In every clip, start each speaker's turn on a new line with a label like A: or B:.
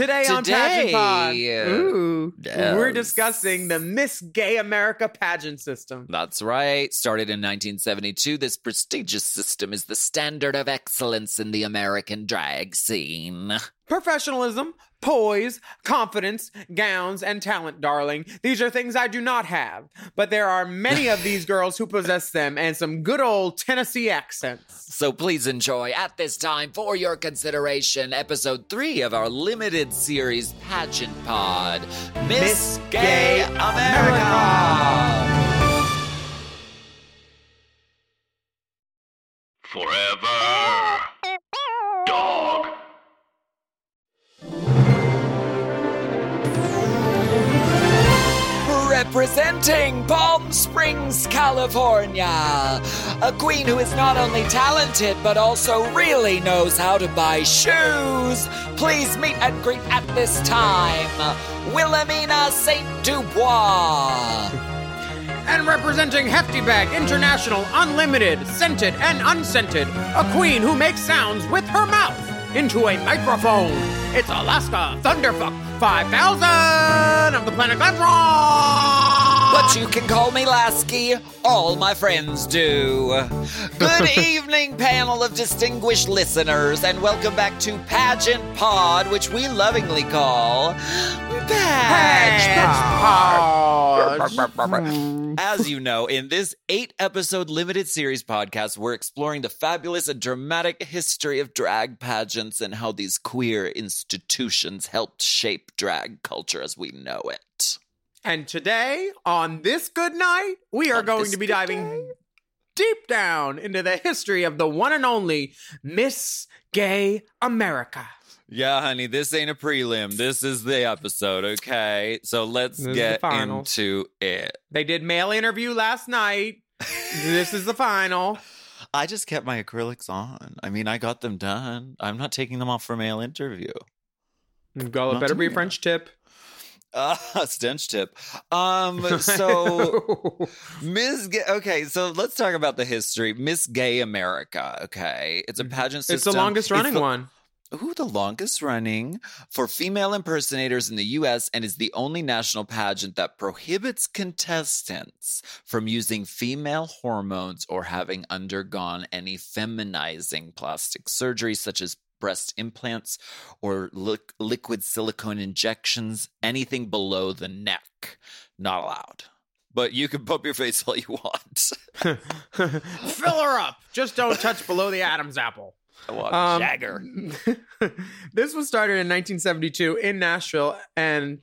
A: Today, on Pageant Pod,
B: Today,
A: ooh, we're discussing the Miss Gay America pageant system.
B: That's right. Started in 1972, this prestigious system is the standard of excellence in the American drag scene.
A: Professionalism, poise, confidence, gowns, and talent, darling. These are things I do not have, but there are many of these girls who possess them and some good old Tennessee accents.
B: So please enjoy at this time for your consideration episode 3 of our limited series Pageant Pod Miss,
A: Miss
B: Gay
A: Gay
B: America.
C: Forever.
B: Representing Palm Springs, California, a queen who is not only talented but also really knows how to buy shoes. Please meet and greet at this time, Wilhelmina Saint Dubois.
A: And representing Hefty Bag International Unlimited, Scented and Unscented, a queen who makes sounds with her mouth into a microphone. It's Alaska Thunderfuck 5000 of the planet Glamtron!
B: But you can call me Lasky. All my friends do. Good evening, panel of distinguished listeners, and welcome back to Pageant Pod, which we lovingly call Page Pod. As you know, in this eight episode limited series podcast, we're exploring the fabulous and dramatic history of drag pageants and how these queer institutions helped shape drag culture as we know it.
A: And today, on this good night, we are
B: On
A: going to be diving
B: day.
A: deep down into the history of the one and only Miss Gay America.
B: Yeah, honey, this ain't a prelim. This is the episode, okay? So let's
A: This
B: get into it.
A: They did mail interview last night. this is the final.
B: I just kept my acrylics on. I mean, I got them done. I'm not taking them off for male interview.
A: Well, it better be a. French tip.
B: Uh, stench tip. Um, so Miss Gay, okay, so let's talk about the history. Miss Gay America, okay? It's a pageant system.
A: it's the longest running
B: the-
A: one.
B: Ooh, the longest running for female impersonators in the US and is the only national pageant that prohibits contestants from using female hormones or having undergone any feminizing plastic surgery such as breast implants or li- liquid silicone injections, anything below the neck. Not allowed. But you can pump your face all you want.
A: Fill her up. Just don't touch below the Adam's apple.
B: I want
A: Um,
B: Jagger.
A: this was started in 1972 in Nashville, and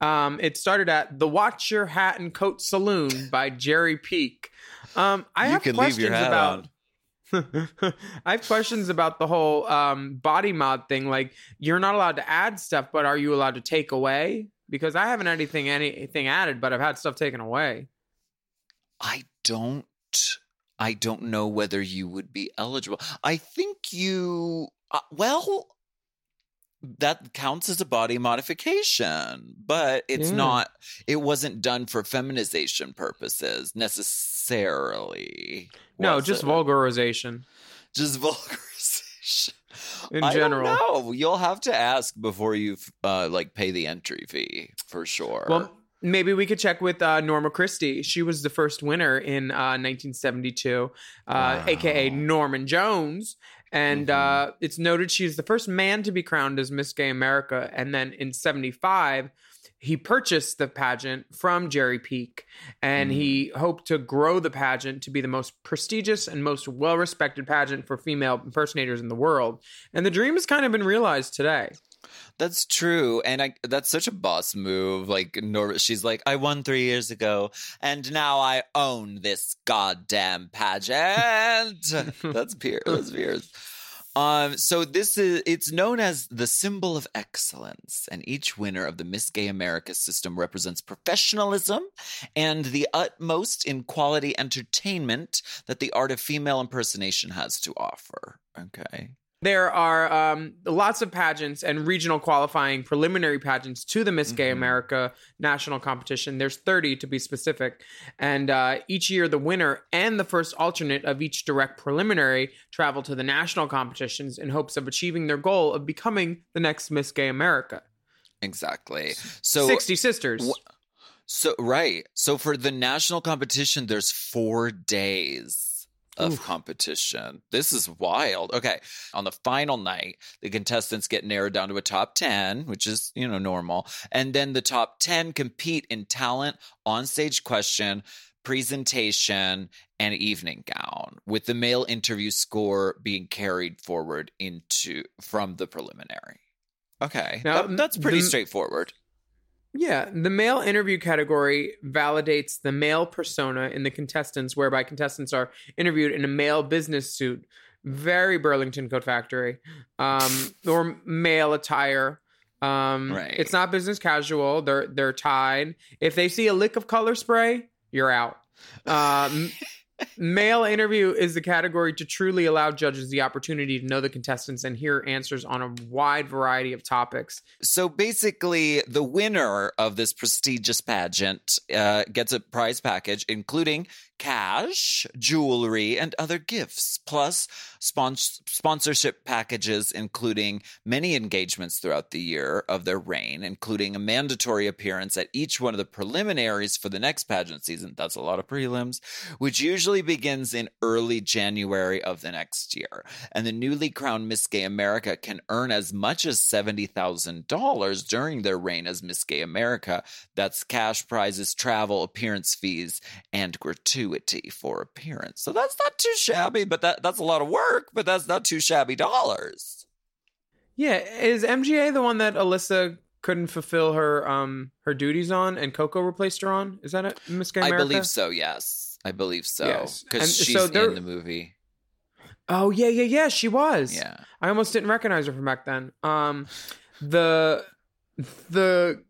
A: um, it started at the Watch Your Hat and Coat Saloon by Jerry Peak. Um, I
B: You
A: have
B: can leave
A: questions about. I have questions about the whole um, body mod thing. Like, you're not allowed to add stuff, but are you allowed to take away? Because I haven't had anything anything added, but I've had stuff taken away.
B: I don't I don't know whether you would be eligible. I think you uh, well that counts as a body modification, but it's
A: Yeah.
B: not it wasn't done for feminization purposes necessarily.
A: No, just
B: it?
A: vulgarization
B: just vulgarization.
A: in
B: I
A: general.
B: don't. You'll have to ask before you uh, like pay the entry fee for sure.
A: Well, maybe we could check with uh, Norma Christie. She was the first winner in uh, 1972, uh,
B: Wow.
A: aka Norman Jones. And uh, it's noted she's the first man to be crowned as Miss Gay America. And then in 75, he purchased the pageant from Jerry Peak and he mm-hmm. hoped to grow the pageant to be the most prestigious and most well respected pageant for female impersonators in the world. And the dream has kind of been realized today.
B: That's true, and I that's such a boss move. Like Nor, she's like, I won three years ago, and now I own this goddamn pageant. that's Pierce. That's Pierce. Um, so this is it's known as the symbol of excellence, and each winner of the Miss Gay America system represents professionalism and the utmost in quality entertainment that the art of female impersonation has to offer. Okay.
A: There are um, lots of pageants and regional qualifying preliminary pageants to the Miss Gay
B: Mhm.
A: America national competition. There's 30 to be specific. And uh, each year, the winner and the first alternate of each direct preliminary travel to the national competitions in hopes of achieving their goal of becoming the next Miss Gay America.
B: exactly. So
A: 60 sisters.
B: wh- So right. So for the national competition, there's four days of
A: Oof.
B: competition. This is wild. Okay. On the final night, the contestants get narrowed down to a top 10, which is, you know, normal. And then the top 10 compete in talent, onstage question, presentation, and evening gown, with the male interview score being carried forward into from the preliminary. Okay.
A: Now,
B: That- that's pretty
A: the-
B: straightforward.
A: Yeah, the male interview category validates the male persona in the contestants, whereby contestants are interviewed in a male business suit, very Burlington Coat Factory, um, or male attire. Um,
B: Right.
A: It's not business casual. They're they're tied. If they see a lick of color spray, you're out. Um, male interview is the category to truly allow judges the opportunity to know the contestants and hear answers on a wide variety of topics.
B: So basically, the winner of this prestigious pageant uh, gets a prize package, including cash, jewelry, and other gifts, plus spons- sponsorship packages, including many engagements throughout the year of their reign, including a mandatory appearance at each one of the preliminaries for the next pageant season. That's a lot of prelims, which usually begins in early January of the next year. And the newly crowned Miss Gay America can earn as much as $70,000 during their reign as Miss Gay America. That's cash prizes, travel, appearance fees, and gratuity for appearance. So that's not too shabby, but that, that's a lot of work, but that's not too shabby dollars.
A: Yeah, is MGA the one that Alyssa couldn't fulfill her um her duties on, and Coco replaced her on? Is that it, Miss Gay
B: I believe so, yes. I believe so. Because
A: And
B: she's
A: so
B: in the movie.
A: Oh yeah, yeah, yeah. She was.
B: Yeah.
A: I almost didn't recognize her from back then. Um, the the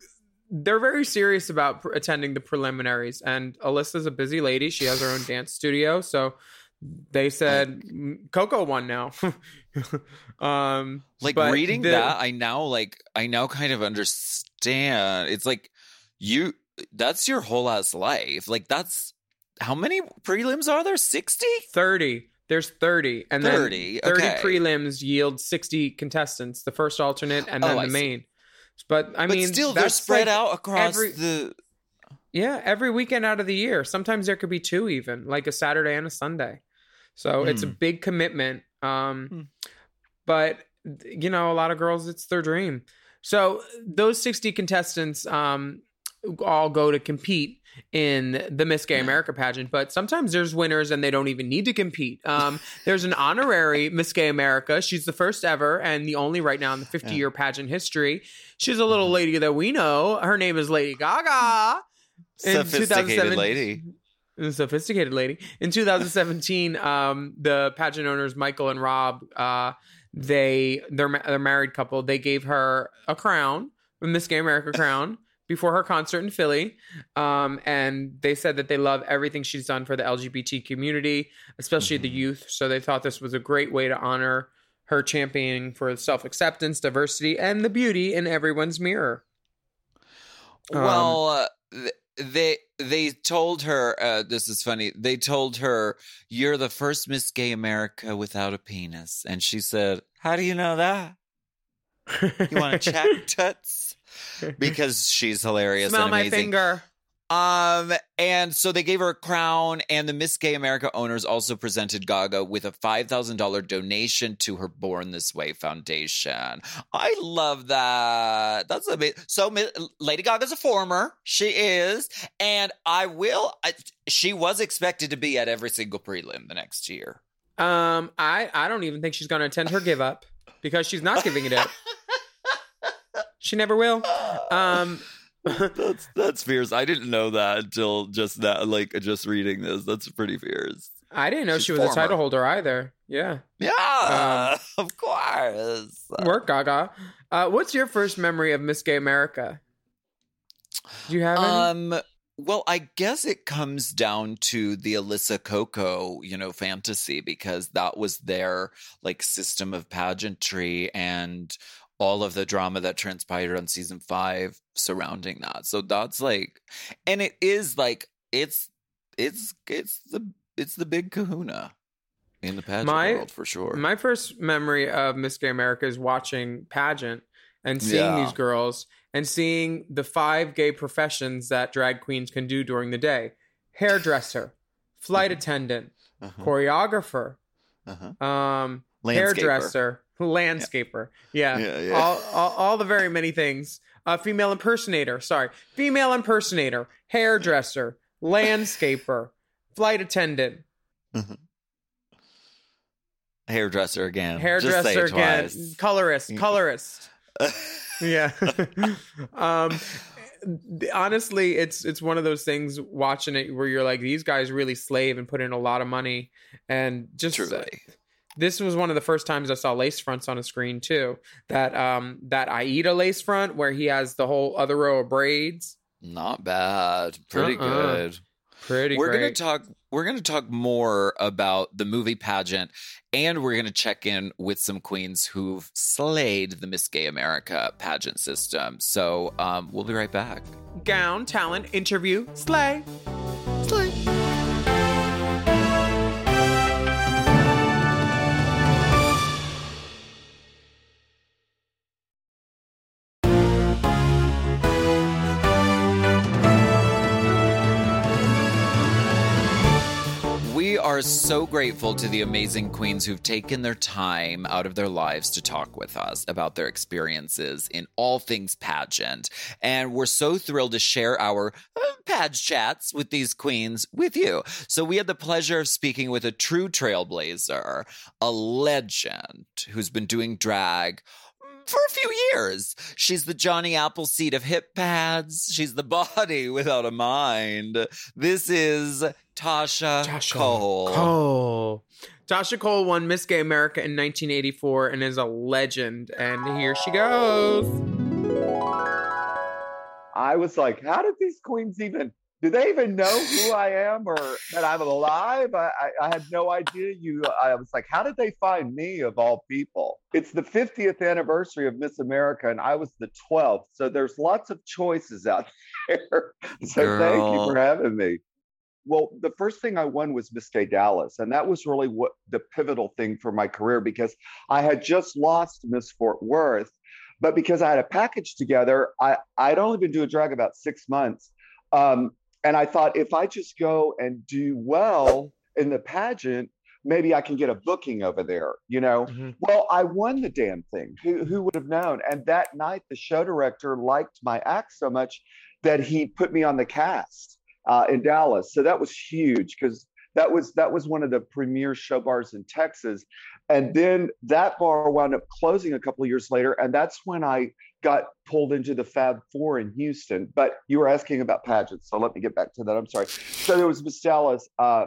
A: they're very serious about pr- attending the preliminaries, and Alyssa's a busy lady. She has her own dance studio, so they said "Mm, Coco won now. um,
B: like reading
A: the-
B: that i now like i now kind of understand. It's like you that's your whole ass life. Like that's how many prelims are there? 60
A: 30 there's 30 and
B: 30,
A: then 30
B: okay.
A: prelims yield 60 contestants the first alternate and
B: Oh,
A: then
B: I
A: the main but i
B: but
A: mean
B: still they're spread
A: like
B: out across
A: every-
B: the
A: yeah every weekend out of the year sometimes there could be two even like a saturday and a sunday so it's a
B: Hmm.
A: big commitment um
B: Hmm.
A: but you know a lot of girls it's their dream so those 60 contestants um all go to compete in the Miss Gay America pageant, but sometimes there's winners and they don't even need to compete. Um, there's an honorary Miss Gay America. She's the first ever and the only right now in the 50 year pageant history. She's a little lady that we know. Her name is Lady Gaga. In
B: sophisticated
A: 2007
B: lady
A: sophisticated lady. In 2017, um, the pageant owners Michael and Rob, uh, they they're they're a married couple. They gave her a crown, a Miss Gay America crown, before her concert in Philly, um, and they said that they love everything she's done for the LGBT community, especially the
B: Mhm.
A: youth. So they thought this was a great way to honor her championing for self acceptance, diversity, and the beauty in everyone's mirror. Um,
B: well uh, th- they they told her uh, this is funny they told her you're the first miss gay america without a penis and she said how do you know that you want to check toots because she's hilarious
A: Smell
B: and
A: my
B: amazing.
A: finger.
B: Um, and so they gave her a crown, and the Miss Gay America owners also presented Gaga with a five thousand dollar donation to her Born This Way Foundation. I love that. That's a bit. So Lady Gaga's a former. She is, and I will. I, she was expected to be at every single prelim the next year.
A: Um, I I don't even think she's going to attend her give up because she's not giving it up. She never will. Um,
B: that's that's fierce. I didn't know that until just that. Like just reading this, that's pretty fierce.
A: I didn't know
B: She's
A: she was a title holder either. Yeah,
B: Yeah, of course.
A: work, Gaga. Uh, what's your first memory of Miss Gay America? Do you have any?
B: Um. Well, I guess it comes down to the Alyssa Coco, you know, fantasy because that was their like system of pageantry and all of the drama that transpired on season five surrounding that. So that's like, and it is like it's it's it's the it's the big Kahuna in the pageant
A: My-
B: world for sure.
A: My first memory of Miss Gay America is watching pageant, and seeing
B: Yeah.
A: these girls and seeing the five gay professions that drag queens can do during the day hairdresser, flight
B: Mm-hmm.
A: attendant,
B: Uh-huh.
A: choreographer,
B: Uh-huh.
A: um, hairdresser, landscaper. Yeah.
B: Yeah, yeah.
A: All, all, all the very many things. Uh, female impersonator. Sorry. Female impersonator, hairdresser, landscaper, flight attendant,
B: Hairdresser again. Just say
A: hairdresser
B: it
A: again,
B: twice.
A: colorist, colorist. Yeah. um honestly, it's it's one of those things watching it where you're like these guys really slave and put in a lot of money and just uh,
B: Truly.
A: This was one of the first times I saw lace fronts on a screen too. That um that Aida lace front where he has the whole other row of braids.
B: Not bad. Pretty
A: Uh-uh.
B: good.
A: Pretty
B: we're
A: great.
B: gonna talk we're gonna talk more about the movie pageant and we're gonna check in with some queens who've slayed the miss gay america pageant system so um, we'll be right back
A: Gown, talent, interview, slay. slay.
B: We are so grateful to the amazing queens who've taken their time out of their lives to talk with us about their experiences in all things pageant. And we're so thrilled to share our uh, page chats with these queens with you. So we had the pleasure of speaking with a true trailblazer, a legend who's been doing drag for a few years. She's the Johnny Appleseed of hip pads. She's the body without a mind. This is Tasha,
A: Tasha
B: Kohl.
A: Kohl. Tasha Kohl won Miss Gay America in 1984 and is a legend. And here she goes.
D: I was like, how did these queens even? Do they even know who I am or that I'm alive? I, I, I had no idea. You, I was like, how did they find me of all people? It's the 50th anniversary of Miss America, and I was the 12th. So there's lots of choices out there. so thank you for having me. Well, the first thing I won was Miss Gay Dallas, and that was really what the pivotal thing for my career because I had just lost Miss Fort Worth, but because I had a package together, I I'd only been doing drag about six months, um, and I thought if I just go and do well in the pageant, maybe I can get a booking over there, you know.
A: Mhm.
D: Well, I won the damn thing. Who who would have known? And that night, the show director liked my act so much that he put me on the cast uh, in Dallas. So that was huge because that was that was one of the premier show bars in Texas. And then that bar wound up closing a couple of years later, and that's when I got pulled into the Fab Four in Houston. But you were asking about pageants, so let me get back to that. I'm sorry. So there was Miss Dallas. Uh,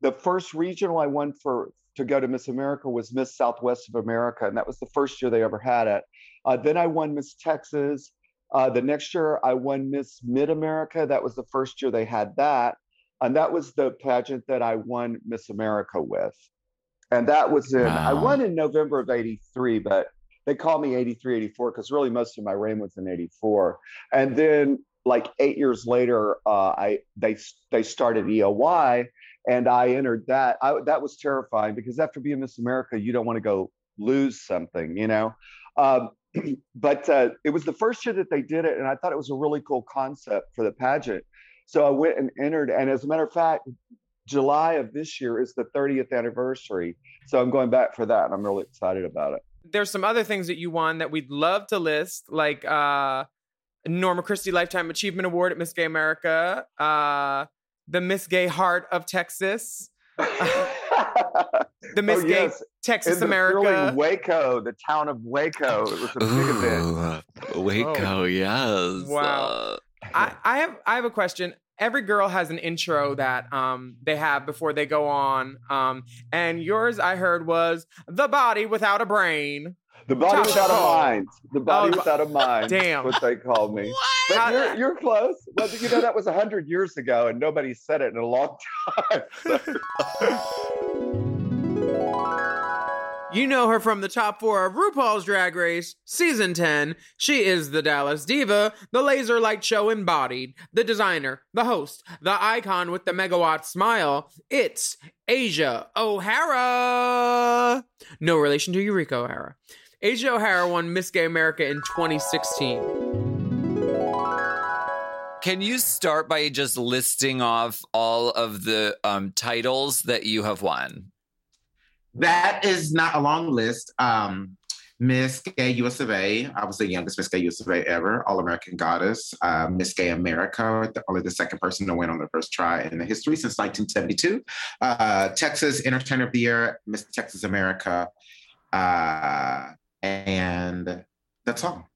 D: the first regional I won for to go to Miss America was Miss Southwest of America, and that was the first year they ever had it. Uh, then I won Miss Texas. Uh, the next year I won Miss Mid America. That was the first year they had that, and that was the pageant that I won Miss America with. And that was in I won in November of '83, but they call me 83, 84 because really most of my reign was in '84. And then like eight years later, uh, I they they started EOY, and I entered that. I, that was terrifying because after being Miss America, you don't want to go lose something, you know. Um, but uh, it was the first year that they did it, and I thought it was a really cool concept for the pageant. So I went and entered, and as a matter of fact, July of this year is the 30th anniversary. So I'm going back for that, and I'm really excited about it.
A: There's some other things that you won that we'd love to list, like uh, Norma Christie Lifetime Achievement Award at Miss Gay America, uh, the Miss Gay Heart of Texas, the Miss
D: oh,
A: Gay
D: yes.
A: Texas
D: in the
A: America.
D: thrilling Waco, the town of Waco. It was a big event.
B: Ooh, Waco, yes.
A: Wow.
B: Uh,
A: I, I have I have a question. Every girl has an intro that um they have before they go on. Um and yours I heard was the body without a brain.
D: The body
A: Top
D: without a mind. The body
A: Oh,
D: without a mind.
A: damn.
D: What they called me. But you're, you're close. Well, you know, that was 100 years ago, and nobody said it in a long time.
A: You know her from the top four of RuPaul's Drag Race, season 10. She is the Dallas Diva, the laser light show embodied, the designer, the host, the icon with the megawatt smile. It's Asia O'Hara. No relation to Eureka O'Hara. Asia O'Hara won Miss Gay America in 2016.
B: Can you start by just listing off all of the um, titles that you have won?
E: That is not a long list. Um, Miss Gay US of A, I was the youngest Miss Gay US of A ever, All American Goddess, uh, Miss Gay America, the, only the second person to win on the first try in the history since 1972. Uh, Texas Entertainer of the Year, Miss Texas America, uh, and that's all.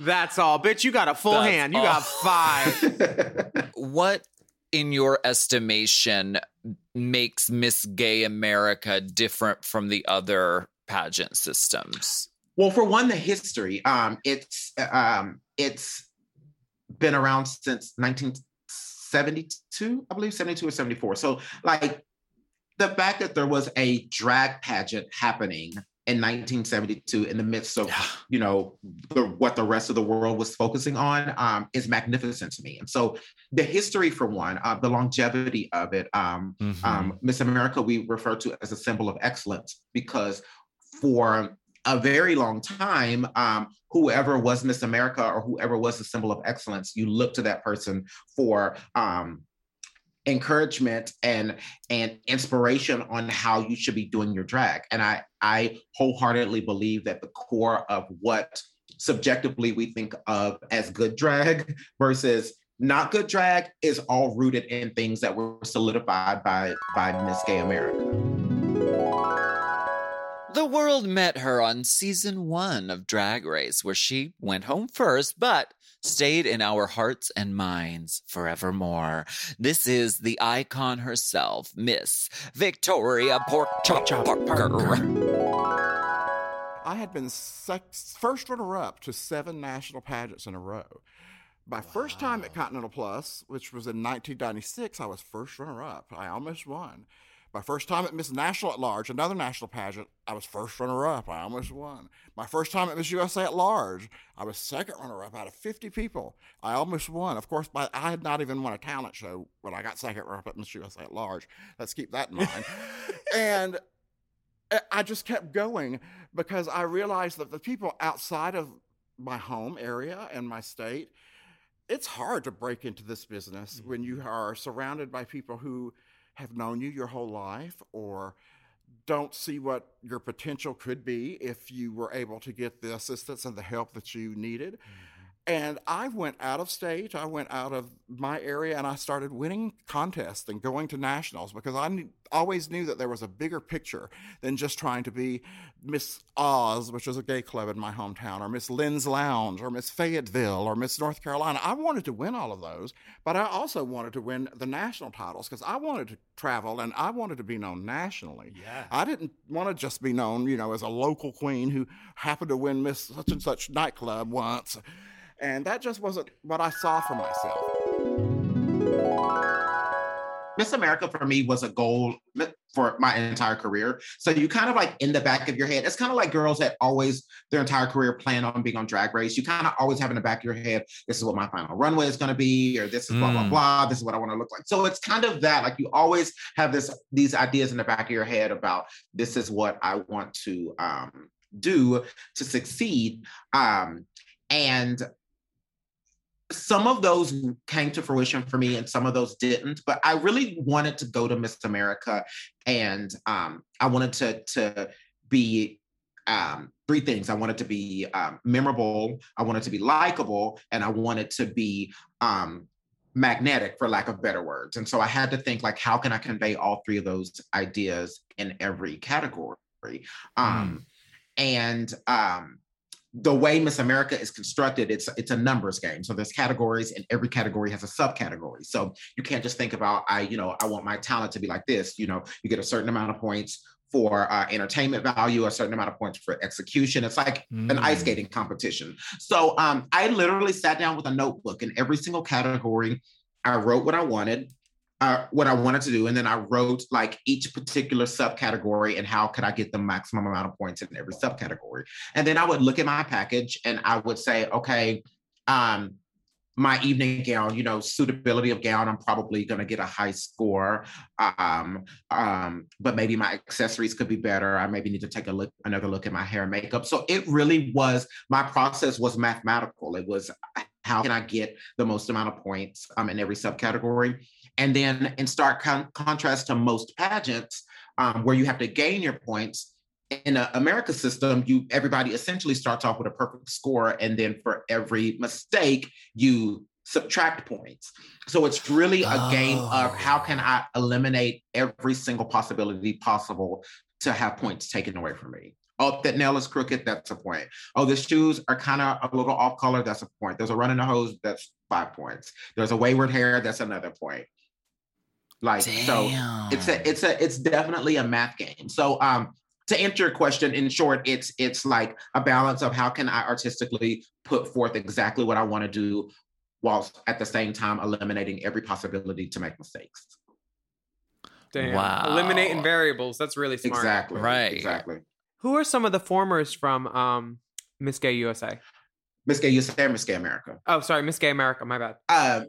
A: That's all. Bitch, you got a full
B: That's
A: hand. You
B: all.
A: got five.
B: What, in your estimation, makes Miss Gay America different from the other pageant systems?
E: Well, for one, the history. Um, it's um, it's been around since 1972, I believe, 72 or 74. So, like, the fact that there was a drag pageant happening in 1972 in the midst of you know the, what the rest of the world was focusing on um, is magnificent to me. And so the history for one uh, the longevity of it um, um, miss america we refer to as a symbol of excellence because for a very long time um, whoever was miss america or whoever was the symbol of excellence you look to that person for um, encouragement and and inspiration on how you should be doing your drag. And i i wholeheartedly believe that the core of what subjectively we think of as good drag versus not good drag is all rooted in things that were solidified by by miss gay america
B: The world met her on season one of Drag Race, where she went home first, but stayed in our hearts and minds forevermore. This is the icon herself, Miss Victoria Pork Chop Parker.
F: I had been first runner up to seven national pageants in a row. My first time at Continental Plus, which was in 1996, I was first runner up. I almost won. My first time at Miss National at Large, another national pageant, I was first runner up. I almost won. My first time at Miss USA at Large, I was second runner up out of 50 people. I almost won. Of course, by, I had not even won a talent show when I got second runner up at Miss USA at Large. Let's keep that in mind. and I- I just kept going because I realized that the people outside of my home area and my state, it's hard to break into this business mm-hmm. when you are surrounded by people who have known you your whole life or don't see what your potential could be if you were able to get the assistance and the help that you needed. Mm. And I went out of state, I went out of my area, and I started winning contests and going to nationals because I knew, always knew that there was a bigger picture than just trying to be Miss Oz, which was a gay club in my hometown, or Miss Lynn's Lounge, or Miss Fayetteville, or Miss North Carolina. I wanted to win all of those, but I also wanted to win the national titles because I wanted to travel and I wanted to be known nationally.
G: Yeah.
F: I didn't want to just be known, you know, as a local queen who happened to win Miss such and such nightclub once. And that just wasn't what I saw for myself.
E: Miss America for me was a goal for my entire career. So you kind of like in the back of your head, it's kind of like girls that always their entire career plan on being on drag race. You kind of always have in the back of your head, this is what my final runway is going to be, or this is blah, blah,
B: Mm.
E: blah. This is what I want to look like. So it's kind of that. Like you always have this these ideas in the back of your head about this is what I want to um, do to succeed. Um, and some of those came to fruition for me and some of those didn't but i really wanted to go to miss america and um, i wanted to to be um, three things. I wanted to be um, memorable i wanted to be likable and i wanted to be um, magnetic for lack of better words. And so i had to think like how can i convey all three of those ideas in every category? Um, and um, the way Miss America is constructed, it's it's a numbers game. So there's categories, and every category has a subcategory. So you can't just think about I, you know, I want my talent to be like this. You know, you get a certain amount of points for uh, entertainment value, a certain amount of points for execution. It's like an ice
G: Mm.
E: skating competition. So um, I literally sat down with a notebook in every single category. I wrote what I wanted, uh, what I wanted to do, and then I wrote like each particular subcategory and how could I get the maximum amount of points in every subcategory. And then I would look at my package and I would say, okay, um, my evening gown, you know, suitability of gown, I'm probably going to get a high score. Um, um, but maybe my accessories could be better. I maybe need to take a look, another look at my hair and makeup. So it really was, my process was mathematical. It was how can I get the most amount of points um, in every subcategory? And then in stark con- contrast to most pageants, um, where you have to gain your points, in an America system, you everybody essentially starts off with a perfect score, and then for every mistake, you subtract points. So it's really a oh. game of how can I eliminate every single possibility possible to have points taken away from me. Oh, that nail is crooked, that's a point. Oh, the shoes are kind of a little off color, that's a point. There's a run in the hose, that's five points. There's a wayward hair, that's another point. Like Damn. so it's a it's a it's definitely a math game. So um to answer your question in short it's it's like a balance of how can i artistically put forth exactly what i want to do whilst at the same time eliminating every possibility to make mistakes.
A: Damn. wow. Eliminating variables that's really smart.
E: Exactly.
B: Right.
E: Exactly.
A: Who are some of the formers from um miss gay usa
E: miss gay usa and miss gay america?
A: Oh sorry miss gay america my bad.
E: Uh,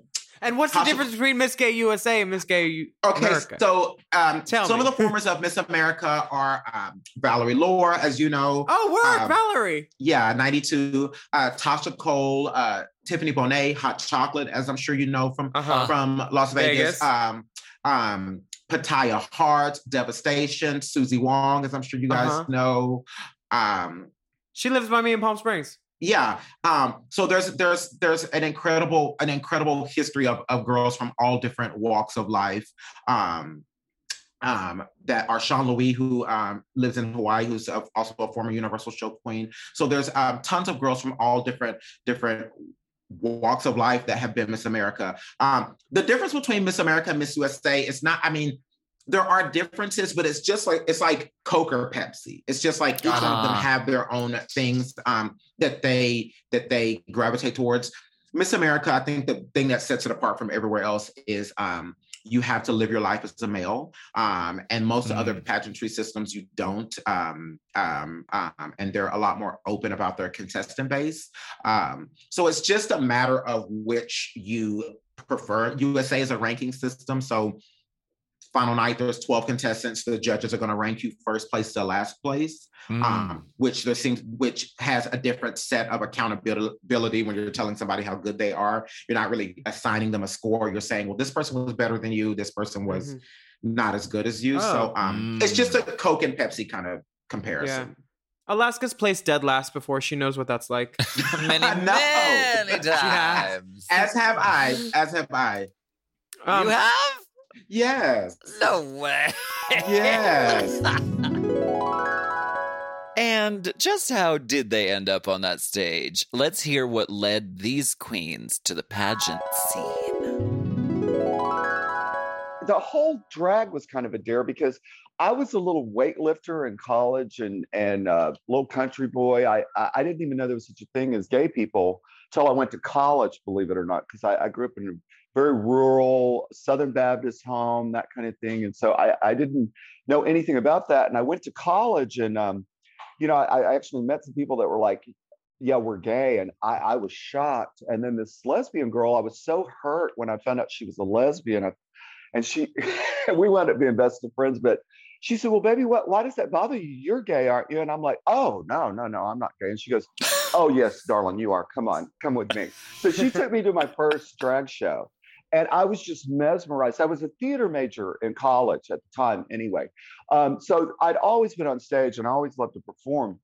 A: and what's the difference between Miss Gay USA and Miss Gay
E: okay,
A: America?
E: Okay, so um, some me. of the formers of Miss America are um, Valerie Lohr, as you know.
A: Oh, word, um, Valerie.
E: Yeah, 92. Uh, Tasha Kohl, uh, Tiffany Bonet, Hot Chocolate, as I'm sure you know from, uh-huh. from Las Vegas. Vegas. Um, um, Pattaya Heart, Devastation, Susie Wong, as I'm sure you guys uh-huh. know. Um,
A: she lives by me in Palm Springs
E: yeah um so there's there's there's an incredible an incredible history of, of girls from all different walks of life um um that are Sean Louis who um lives in Hawaii who's a, also a former universal show queen. So there's um tons of girls from all different different walks of life that have been Miss America. Um the difference between Miss America and Miss USA is not I mean there are differences, but it's just like it's like Coke or Pepsi. It's just like each uh-huh. of them have their own things um, that they that they gravitate towards. Miss America, I think the thing that sets it apart from everywhere else is um, you have to live your life as a male, um, and most mm. other pageantry systems you don't. Um, um, um, and they're a lot more open about their contestant base. Um, so it's just a matter of which you prefer. USA is a ranking system, so final night there's 12 contestants the judges are going to rank you first place to last place mm. um, which there seems which has a different set of accountability when you're telling somebody how good they are you're not really assigning them a score you're saying well this person was better than you this person was mm-hmm. not as good as you oh. so um, mm. it's just a coke and pepsi kind of comparison yeah.
A: Alaska's placed dead last before she knows what that's like.
B: many, many times.
E: As have I. As have I.
B: Um, you have?
E: Yes.
B: No way.
E: Yes.
B: and just how did they end up on that stage? Let's hear what led these queens to the pageant scene.
D: The whole drag was kind of a dare because I was a little weightlifter in college and and uh, little country boy. I I didn't even know there was such a thing as gay people till I went to college, believe it or not, because I, I, grew up in a very rural Southern Baptist home, that kind of thing. And so I, I didn't know anything about that. And I went to college and, um, you know, I, I, actually met some people that were like, yeah, we're gay. And I, I was shocked. And then this lesbian girl, I was so hurt when I found out she was a lesbian. I, and she, we wound up being best of friends, but she said, well, baby, what, why does that bother you? You're gay, aren't you? And I'm like, oh, no, no, no, I'm not gay. And she goes, oh, yes, darling, you are. Come on, come with me. So she took me to my first drag show. And I was just mesmerized. I was a theater major in college at the time, anyway. Um, so I'd always been on stage and I always loved to perform.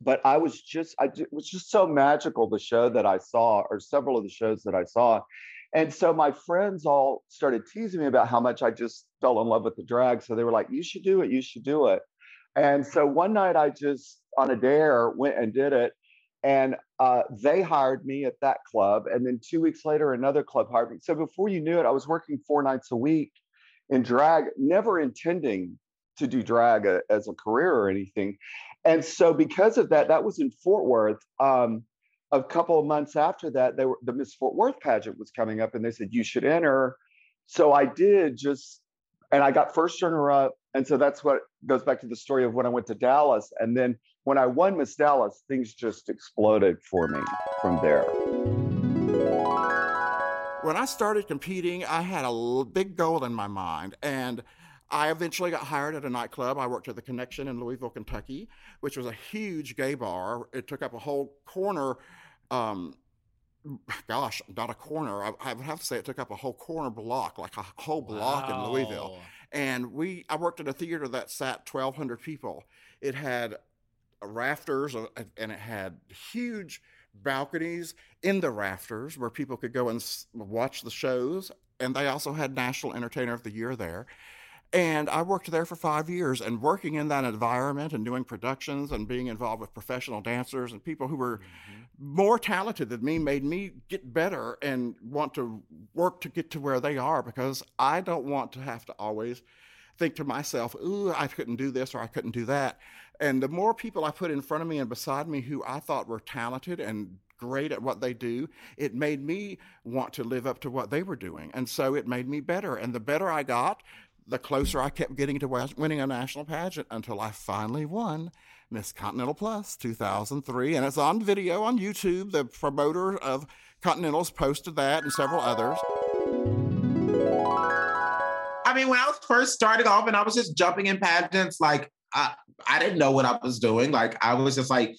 D: But I was just, I it was just so magical the show that I saw, or several of the shows that I saw. And so my friends all started teasing me about how much I just fell in love with the drag. So they were like, you should do it, you should do it. And so one night I just, on a dare, went and did it. And uh, they hired me at that club. And then two weeks later, another club hired me. So before you knew it, I was working four nights a week in drag, never intending to do drag a, as a career or anything. And so because of that, that was in Fort Worth. Um, a couple of months after that, they were the Miss Fort Worth pageant was coming up, and they said you should enter. So I did just, and I got first runner up, and so that's what goes back to the story of when I went to Dallas, and then when I won Miss Dallas, things just exploded for me from there.
F: when I started competing, I had a big goal in my mind, and I eventually got hired at a nightclub. I worked at the Connection in Louisville, Kentucky, which was a huge gay bar. It took up a whole corner. Um, gosh, not a corner. I, I would have to say it took up a whole corner block, like a whole block in Louisville. And we, I worked at a theater that sat 1,200 people. It had rafters uh, and it had huge balconies in the rafters where people could go and watch the shows. And they also had National Entertainer of the Year there. And I worked there for five years and working in that environment and doing productions and being involved with professional dancers and people who were mm-hmm. more talented than me made me get better and want to work to get to where they are because I don't want to have to always think to myself, ooh, I couldn't do this or I couldn't do that. And the more people I put in front of me and beside me who I thought were talented and great at what they do, it made me want to live up to what they were doing. And so it made me better. And the better I got, the closer I kept getting to winning a national pageant until I finally won Miss Continental Plus 2003. And it's on video on YouTube. The promoter of Continentals posted that and several others.
E: I mean, when I was first starting off and I was just jumping in pageants, like I, I didn't know what I was doing. Like I was just like,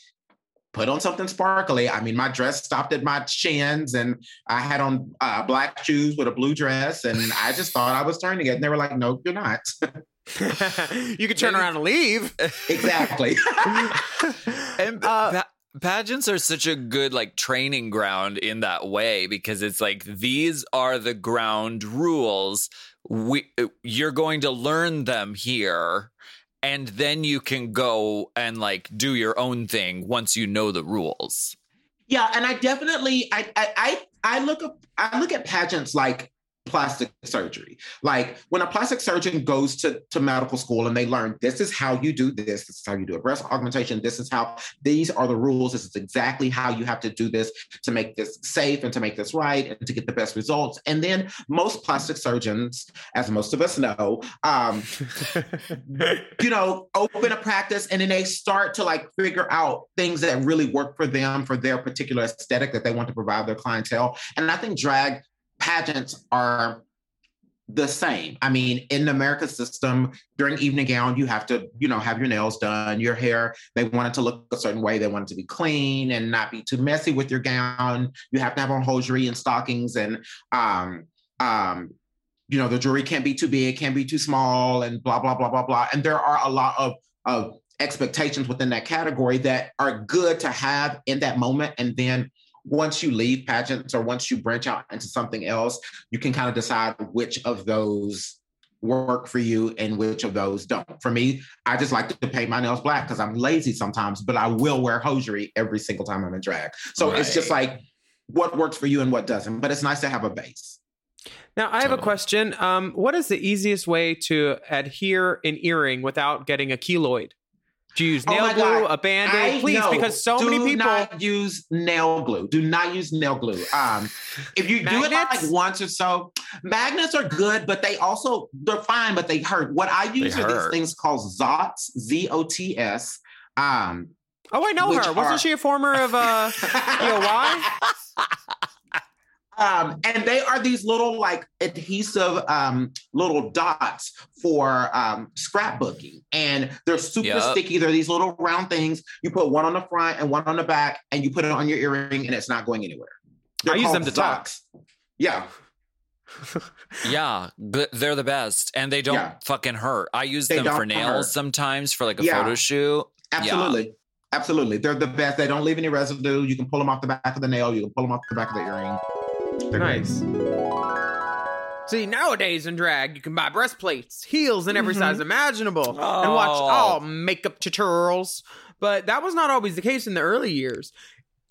E: put on something sparkly. I mean, my dress stopped at my shins and I had on uh, black shoes with a blue dress. And I just thought I was turning it. And they were like, no, you're not.
A: you could turn around and leave.
E: exactly.
B: And
A: Uh,
B: pa- pageants are such a good like training ground in that way because it's like these are the ground rules. We you're going to learn them here and then you can go and like do your own thing once you know the rules.
E: Yeah, and I definitely I I I, look up I look at pageants like plastic surgery. Like when a plastic surgeon goes to, to medical school and they learn this is how you do this, this is how you do a breast augmentation, this is how these are the rules, this is exactly how you have to do this to make this safe and to make this right and to get the best results. And then most plastic surgeons, as most of us know, um, you know, open a practice and then they start to like figure out things that really work for them for their particular aesthetic that they want to provide their clientele. And I think drag pageants are the same. I mean, in the America system, during evening gown, you have to, you know, have your nails done, your hair, they want it to look a certain way. They want it to be clean and not be too messy with your gown. You have to have on hosiery and stockings and um um you know, the jewelry can't be too big, can't be too small, and blah, blah, blah, blah, blah. And there are a lot of, of expectations within that category that are good to have in that moment. And then once you leave pageants or once you branch out into something else, you can kind of decide which of those work for you and which of those don't. For me, I just like to paint my nails black because I'm lazy sometimes, but I will wear hosiery every single time I'm in drag. So it's just like what works for you and what doesn't. But it's nice to have a base.
A: Now, I have a question. Um, what is the easiest way to adhere an earring without getting a keloid? Do you use
E: Oh
A: nail
E: my
A: glue,
E: God.
A: a band aid? Please,
E: know.
A: because so
E: do
A: many people.
E: not use nail glue. Do not use nail glue. Um, if you do it like once or so, magnets are good, but they also they're fine, but they hurt. What I use
B: They
E: are
B: hurt.
E: these things called Zots, Z O T S. Um,
A: oh, I know her. Wasn't she a former of uh, EOY?
E: Um, and they are these little like adhesive um, little dots for um, scrapbooking, and they're super
B: Yep.
E: sticky. They're these little round things. You put one on the front and one on the back, and you put it on your earring, and it's not going anywhere. They're
A: I use them to talk.
E: Yeah,
B: Yeah, th- they're the best and they don't
E: Yeah.
B: fucking hurt. I use
E: They
B: them for nails
E: hurt.
B: sometimes for like a
E: Yeah.
B: photo shoot.
E: absolutely. Absolutely. They're the best. They don't leave any residue. You can pull them off the back of the nail. You can pull them off the back of the earring. They're great.
A: nice. See, nowadays in drag, you can buy breastplates, heels in every
E: Mhm.
A: size imaginable, and watch
B: Oh.
A: all makeup tutorials. But that was not always the case in the early years.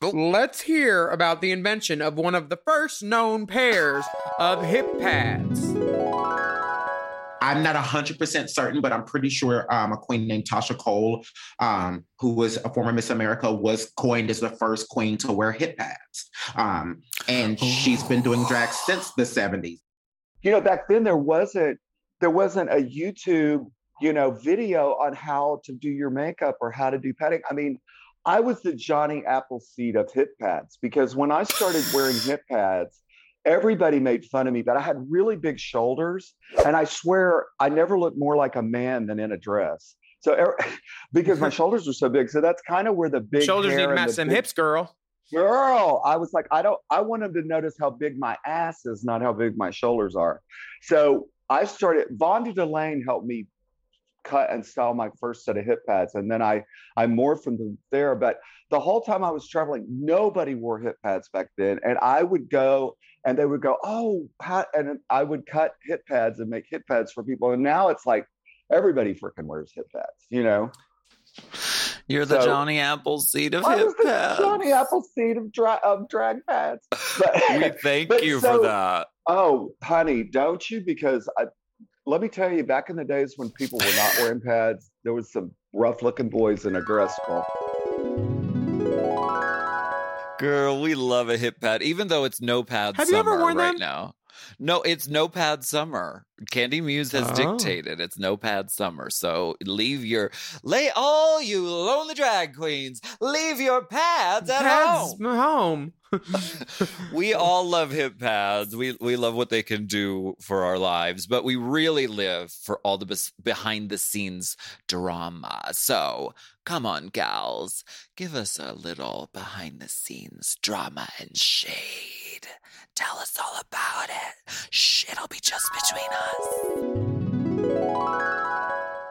B: Nope.
A: Let's hear about the invention of one of the first known pairs of hip pads.
E: I'm not 100% certain, but I'm pretty sure um, a queen named Tasha Kohl, um, who was a former Miss America, was coined as the first queen to wear hip pads. Um, and she's been doing drag since the 70s.
D: you know back then there wasn't there wasn't a youtube you know video on how to do your makeup or how to do padding i mean i was the johnny appleseed of hip pads because when i started wearing hip pads everybody made fun of me, but I had really big shoulders. And I swear I never looked more like a man than in a dress. So because my shoulders were so big. So that's kind of where the big
A: Shoulders need
D: and
A: match
D: the
A: them
D: big-
A: hips, girl.
D: girl i was like i don't i want them to notice how big my ass is not how big my shoulders are so i started vonda delane helped me cut and style my first set of hip pads and then i i morphed from there but the whole time i was traveling nobody wore hip pads back then and i would go and they would go oh how, and i would cut hip pads and make hip pads for people and now it's like everybody freaking wears hip pads you know
B: You're the
D: So-
B: Johnny Appleseed of hip
D: the
B: pads.
D: Johnny Appleseed of, dra- of drag pads. But,
B: we thank you
D: so-
B: for that.
D: Oh, honey, don't you? Because I, let me tell you, back in the days when people were not wearing pads, there was some rough-looking boys in a dress. Girl.
B: Girl, we love a hip pad, even though it's no pad
A: Have you
B: summer
A: ever worn
B: right
A: them?
B: now. No, it's no pad summer. Kandy Muse has
A: Oh.
B: dictated it's no pad summer. So leave your lay all you lonely drag queens, leave your pads at
A: Pads
B: home.
A: home.
B: we all love hip pads. We we love what they can do for our lives, but we really live for all the bes- behind the scenes drama. So come on, gals, give us a little behind the scenes drama and shade. Tell us all about it. Shh, it'll be just between us.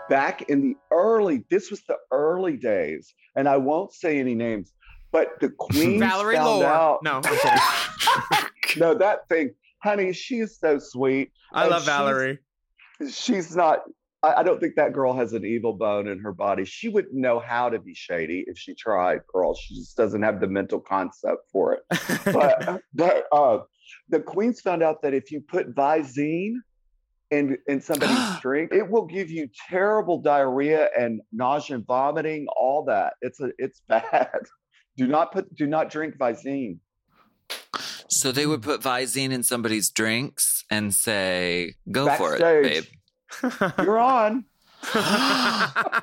D: Back in the early, this was the early days, and I won't say any names, but the queen
A: Valerie
D: found
A: Lore.
D: out.
A: No, I'm kidding.
D: no, that thing, honey, she is so sweet.
A: I
D: And
A: love
D: she's-
A: Valerie.
D: she's not I, I don't think that girl has an evil bone in her body she wouldn't know how to be shady if she tried girl she just doesn't have the mental concept for it but but uh the queens found out that if you put visine in in somebody's drink it will give you terrible diarrhea and nausea and vomiting all that it's a it's bad do not put do not drink visine
B: So they would put Visine in somebody's drinks and say, "Go for it, babe."
D: you're on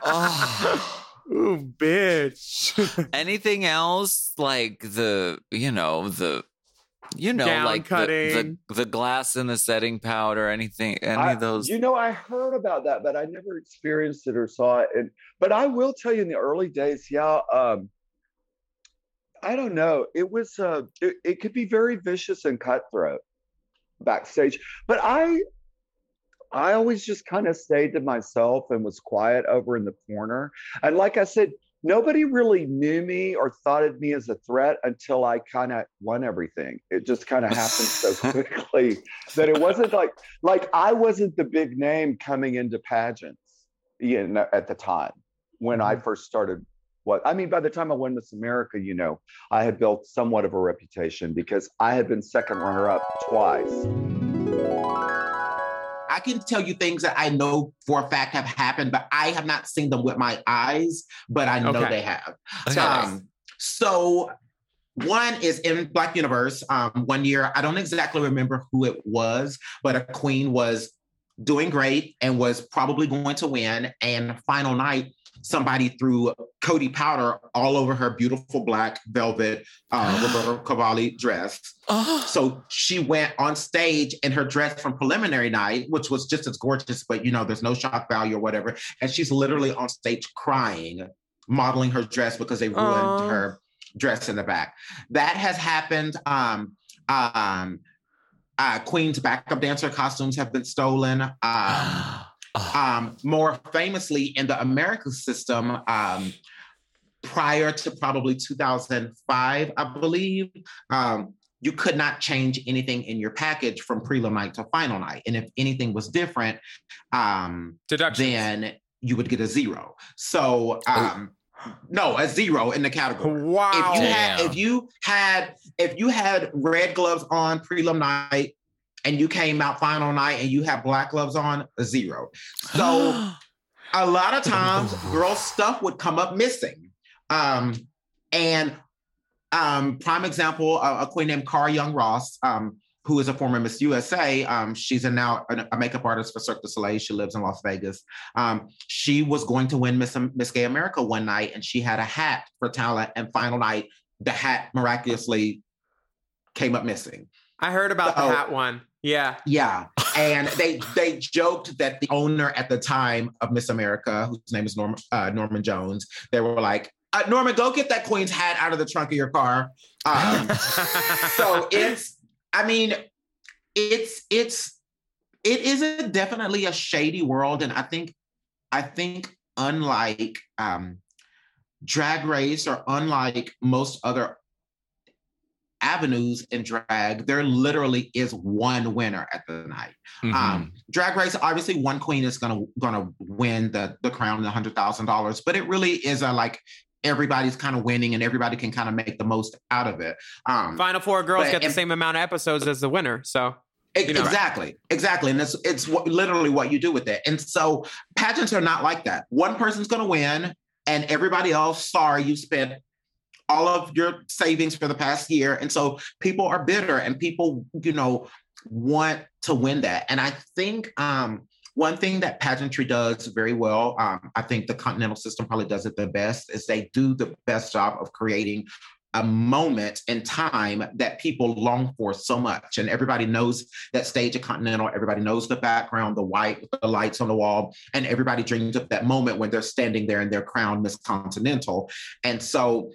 B: Oh.
A: Ooh, bitch.
B: Anything else like the you know the you know
A: Gown
B: like the,
A: cutting.
B: the the glass in the setting powder anything any
D: I-
B: of those
D: You know, I heard about that, but I never experienced it or saw it. And but I will tell you, in the early days, yeah, um, I don't know. It was uh, it, it could be very vicious and cutthroat backstage. But I, I always just kind of stayed to myself and was quiet over in the corner. And like I said, nobody really knew me or thought of me as a threat until I kind of won everything. It just kind of happened so quickly that it wasn't like like I wasn't the big name coming into pageants you know, at the time when I mm-hmm. first started. What I mean by the time I won Miss America, you know, I had built somewhat of a reputation because I had been second runner up twice.
E: I can tell you things that I know for a fact have happened, but I have not seen them with my eyes, but I know
A: Okay.
E: they have.
B: Okay.
E: Um, so one is in Black Universe. Um, one year, I don't exactly remember who it was, but a queen was doing great and was probably going to win. And final night, somebody threw Cody powder all over her beautiful black velvet uh, Roberto Cavalli dress.
B: Oh.
E: So she went on stage in her dress from preliminary night, which was just as gorgeous, but you know, there's no shock value or whatever. And she's literally on stage crying, modeling her dress because they ruined
A: Aw.
E: her dress in the back. That has happened. Um, um, uh, Queen's backup dancer costumes have been stolen. Um, um, more famously in the American system, um, prior to probably 2005, I believe, um, you could not change anything in your package from prelim night to final night. And if anything was different, um, then you would get a zero. So, um, no, a zero in the category.
A: Wow.
E: If you had, if you had, if you had red gloves on prelim night, and you came out final night and you have black gloves on, zero. So a lot of times girl stuff would come up missing. Um, and um, prime example, uh, a queen named Cara Young Ross, um, who is a former Miss USA. Um, she's a now a, a makeup artist for Cirque du Soleil. She lives in Las Vegas. Um, she was going to win Miss, Miss Gay America one night, and she had a hat for talent. And final night, the hat miraculously came up missing.
A: I heard about the
E: Oh.
A: hat one. Yeah.
E: Yeah, and they they joked that the owner at the time of Miss America, whose name is Norman uh, Norman Jones, they were like, uh, "Norman, go get that queen's hat out of the trunk of your car." Um, so it's, I mean, it's it's it is a, definitely a shady world, and I think I think unlike um, Drag Race or unlike most other avenues in drag, there literally is one winner at the night.
B: Mm-hmm.
E: Um, drag race, obviously, one queen is gonna gonna win the the crown, and the hundred thousand dollars, but it really is a like everybody's kind of winning and everybody can kind of make the most out of it. Um,
A: Final four girls
E: But-
A: get the
E: and-
A: same amount of episodes as the winner. So You know, right.
E: exactly, exactly, and it's it's what, literally what you do with it. And so pageants are not like that. One person's going to win, and everybody else, sorry, you spent all of your savings for the past year, and so people are bitter, and people, you know, want to win that. And I think um, one thing that pageantry does very well, um, I think the continental system probably does it the best, is they do the best job of creating a moment in time that people long for so much. And everybody knows that stage at Continental, everybody knows the background, the white, the lights on the wall, and everybody dreams of that moment when they're standing there in their crown Miss Continental. And so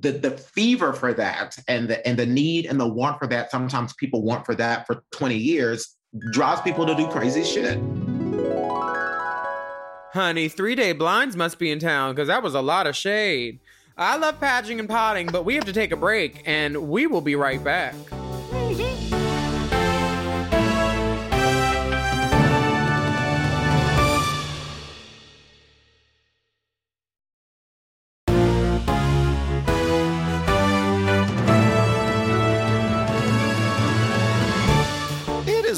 E: the the fever for that and the and the need and the want for that, sometimes people want for that for 20 years, draws people to do crazy shit.
A: Honey, three day blinds must be in town because that was a lot of shade. I love patching and potting, but we have to take a break and we will be right back.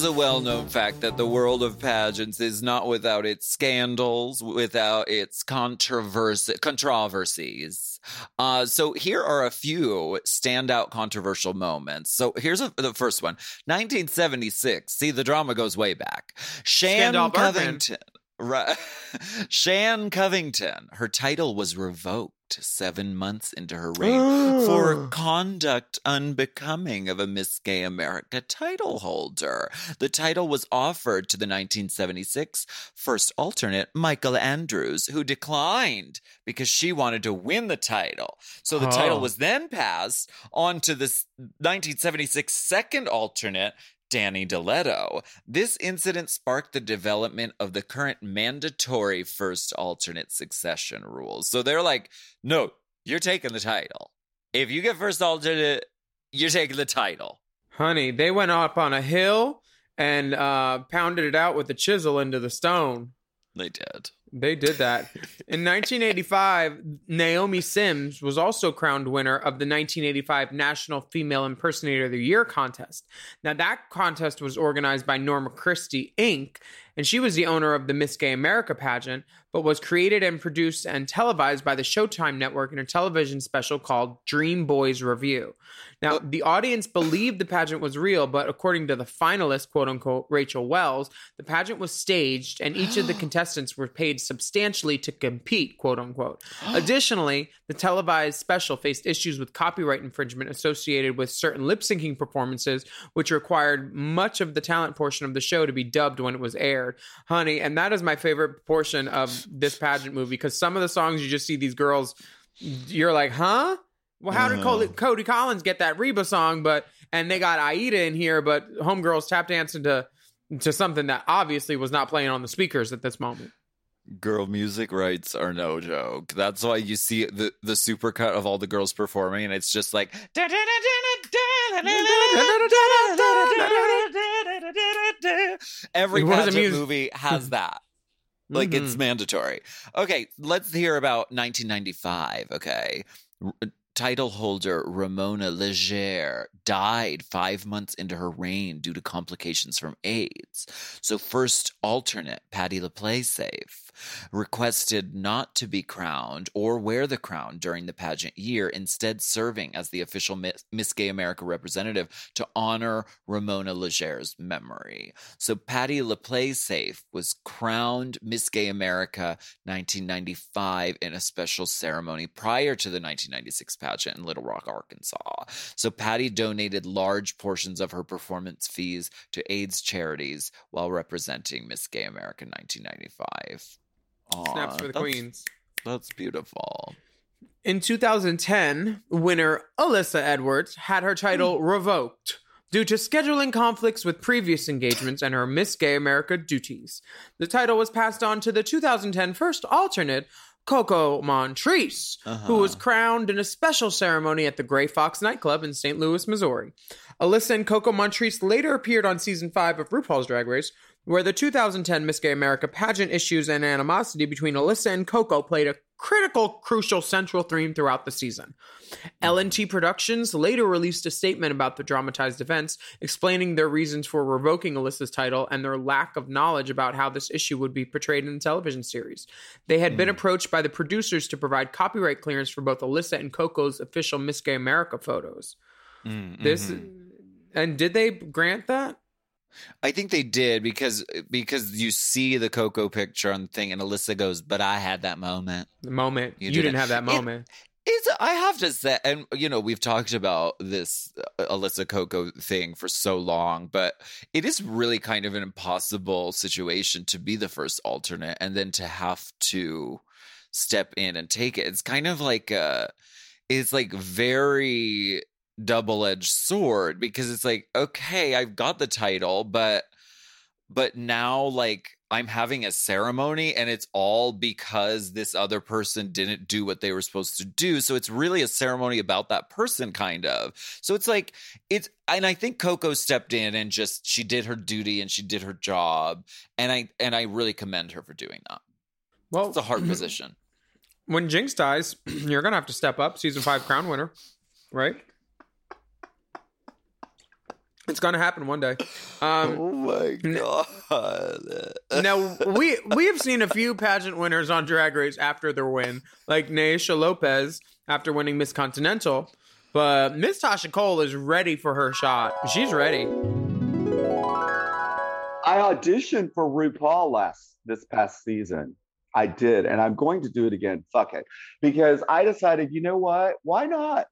B: Is a well known fact that the world of pageants is not without its scandals, without its controversy, controversies. Uh, so here are a few standout controversial moments. So here's a, the first one 1976. See, the drama goes way back. Shan
A: Scandal
B: Covington. Right. Shan Covington. Her title was revoked seven months into her reign for ah. conduct unbecoming of a Miss Gay America title holder. The title was offered to the 1976 first alternate, Michael Andrews, who declined because she wanted to win the title. So the title
A: Oh.
B: was then passed on to the 1976 second alternate, Danny DeLetto. This incident sparked the development of the current mandatory first alternate succession rules. So they're like, no, you're taking the title. If you get first alternate, you're taking the title.
A: Honey, they went up on a hill and uh, pounded it out with a chisel into the stone.
B: They did.
A: They did that. In 1985, Naomi Sims was also crowned winner of the 1985 National Female Impersonator of the Year contest. Now, that contest was organized by Norma Christie Inc., and she was the owner of the Miss Gay America pageant, but was created and produced and televised by the Showtime Network in a television special called Dream Boys Review. Now, the audience believed the pageant was real, but according to the finalist, quote unquote, Rachel Wells, the pageant was staged and each of the contestants were paid substantially to compete, quote unquote. Additionally, the televised special faced issues with copyright infringement associated with certain lip syncing performances, which required much of the talent portion of the show to be dubbed when it was aired. Honey, and that is my favorite portion of this pageant movie because some of the songs you just see these girls, you're like, huh? Well, how did uh-huh. Cody, Cody Collins get that Reba song? But and they got Aida in here, but Homegirls tap dancing to to something that obviously was not playing on the speakers at this moment.
B: Girl music rights are no joke. That's why you see the the supercut of all the girls performing, and it's just like every
A: It
B: pageant
A: mus-
B: movie has that. Like it's mm-hmm. mandatory. Okay, let's hear about 1995. Okay, R- title holder Ramona Leger died five months into her reign due to complications from AIDS. So first alternate Patty LaPlace safe requested not to be crowned or wear the crown during the pageant year, instead serving as the official Miss, Gay America representative to honor Ramona Legere's memory. So Patty LaPlé was crowned Miss Gay America 1995 in a special ceremony prior to the 1996 pageant in Little Rock, Arkansas. So Patty donated large portions of her performance fees to AIDS charities while representing Miss Gay America 1995. Aw,
A: Snaps for the
B: that's-
A: queens.
B: That's beautiful.
A: In 2010, winner Alyssa Edwards had her title hmm. revoked due to scheduling conflicts with previous engagements and her Miss Gay America duties. The title was passed on to the 2010 first alternate, Coco Montrese, who was uh-huh. crowned in a special ceremony at the Gray Fox nightclub in St. Louis, Missouri. Alyssa and Coco Montrese later appeared on season 5 of RuPaul's Drag Race, where the 2010 Miss Gay America pageant issues and animosity between Alyssa and Coco played a critical, crucial central theme throughout the season. LNT Productions later released a statement about the dramatized events, explaining their reasons for revoking Alyssa's title and their lack of knowledge about how this issue would be portrayed in the television series. They had been approached by the producers to provide copyright clearance for both Alyssa and Coco's official Miss Gay America photos.
B: Mm,
A: This
B: mhm.
A: and did they grant that?
B: I think they did because because you see the Coco picture on the thing, and Alyssa goes, "But I had that moment."
A: The moment
B: You
A: you,
B: didn't.
A: didn't have that
B: It-
A: moment.
B: It's I have to say, and you know we've talked about this uh, Alyssa Coco thing for so long, but it is really kind of an impossible situation to be the first alternate and then to have to step in and take it. It's kind of like uh it's like very double-edged sword because it's like okay, I've got the title, but but now like I'm having a ceremony and it's all because this other person didn't do what they were supposed to do. So it's really a ceremony about that person kind of. So it's like it's and I think Coco stepped in and just she did her duty and she did her job and I and I really commend her for doing that.
A: Well,
B: It's a hard position.
A: when Jinkx dies, you're gonna have to step up. Season five crown winner, right? It's gonna happen one day. Um,
B: oh my god.
A: now we we have seen a few pageant winners on Drag Race after their win, like Naysha Lopez after winning Miss Continental. But Miss Tasha Kohl is ready for her shot. She's ready.
D: I auditioned for RuPaul last this past season. I did, and I'm going to do it again. Fuck it, because I decided, you know what? Why not?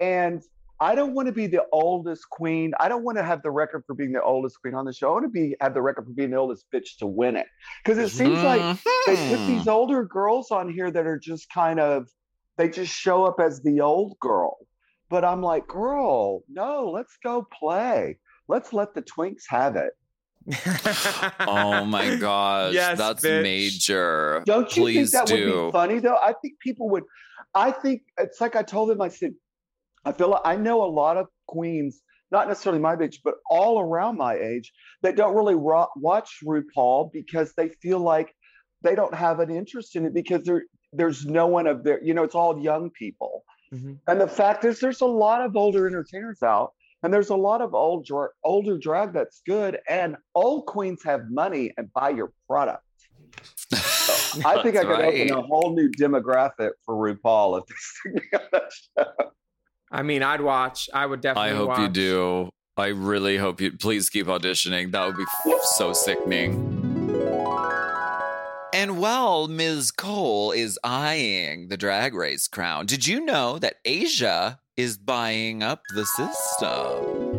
D: And I don't want to be the oldest queen. I don't want to have the record for being the oldest queen on the show. I want to be have the record for being the oldest bitch to win it. Because it seems like they put these
B: Mm-hmm.
D: older girls on here that are just kind of they just show up as the old girl. But I'm like, girl, no, let's go play. Let's let the twinks have it.
B: Oh my gosh.
A: Yes,
B: that's
A: bitch.
B: major.
D: Don't you
B: Please
D: think that
B: do.
D: would be funny though? I think people would. I think it's like I told them. I said, I feel like I know a lot of queens, not necessarily my age, but all around my age, that don't really ro- watch RuPaul because they feel like they don't have an interest in it because there there's no one of their. You know, it's all young people.
A: Mhm.
D: And the fact is, there's a lot of older entertainers out, and there's a lot of old dra- older drag that's good, and old queens have money and buy your product. I think I could
B: right.
D: open a whole new demographic for RuPaul if they stick me on that show.
A: I mean, I'd watch. I would definitely.
B: I hope
A: watch.
B: you do. I really hope you please keep auditioning. That would be so sickening. And while Ms. Kohl is eyeing the drag race crown, did you know that Asia is buying up the system?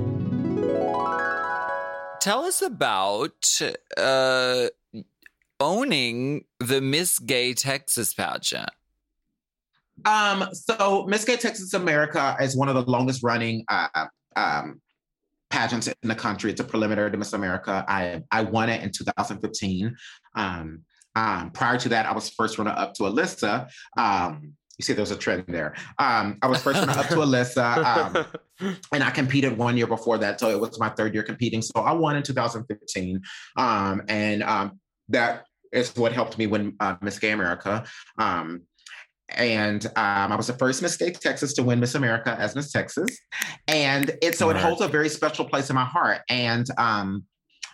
B: Tell us about uh, owning the Miss Gay Texas pageant.
E: Um, so Miss Gay Texas America is one of the longest running uh, um, pageants in the country. It's a preliminary to Miss America. I I won it in 2015. Um, um, prior to that, I was first runner up to Alyssa. Um, you see, there's a trend there. Um, I was first runner up to Alyssa, um, and I competed one year before that, so it was my third year competing. So I won in 2015, um, and um, that is what helped me win uh, Miss Gay America. Um, and um, I was the first Miss Gay Texas to win Miss America as Miss Texas, and it so it holds a very special place in my heart. And um,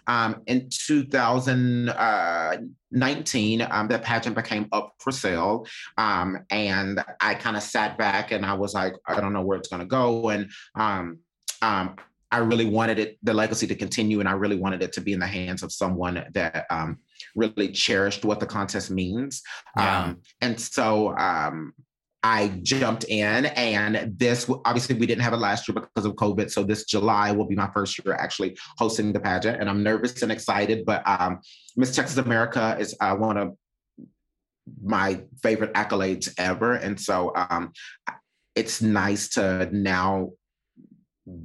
E: Um, in 2019, um, the pageant became up for sale. Um, and I kind of sat back and I was like, I don't know where it's going to go. And um, um, I really wanted it, the legacy to continue, and I really wanted it to be in the hands of someone that um, really cherished what the contest means.
B: Yeah.
E: Um, and so um, I jumped in, and this obviously we didn't have it last year because of COVID. So this July will be my first year actually hosting the pageant, and I'm nervous and excited. But um, Miss Texas America is uh, one of my favorite accolades ever, and so um, it's nice to now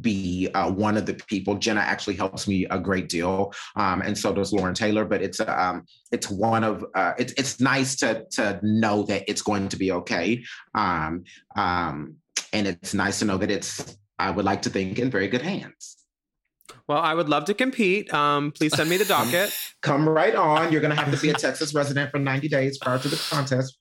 E: be uh, one of the people. Jenna actually helps me a great deal, um, and so does Lauren Taylor. But it's um, it's one of uh, it's it's nice to to know that it's going to be okay, um, um, and it's nice to know that it's. I would like to think in very good hands.
A: Well, I would love to compete. Um, please send me the docket.
E: Come right on. You're going to have to be a Texas resident for 90 days prior to the contest.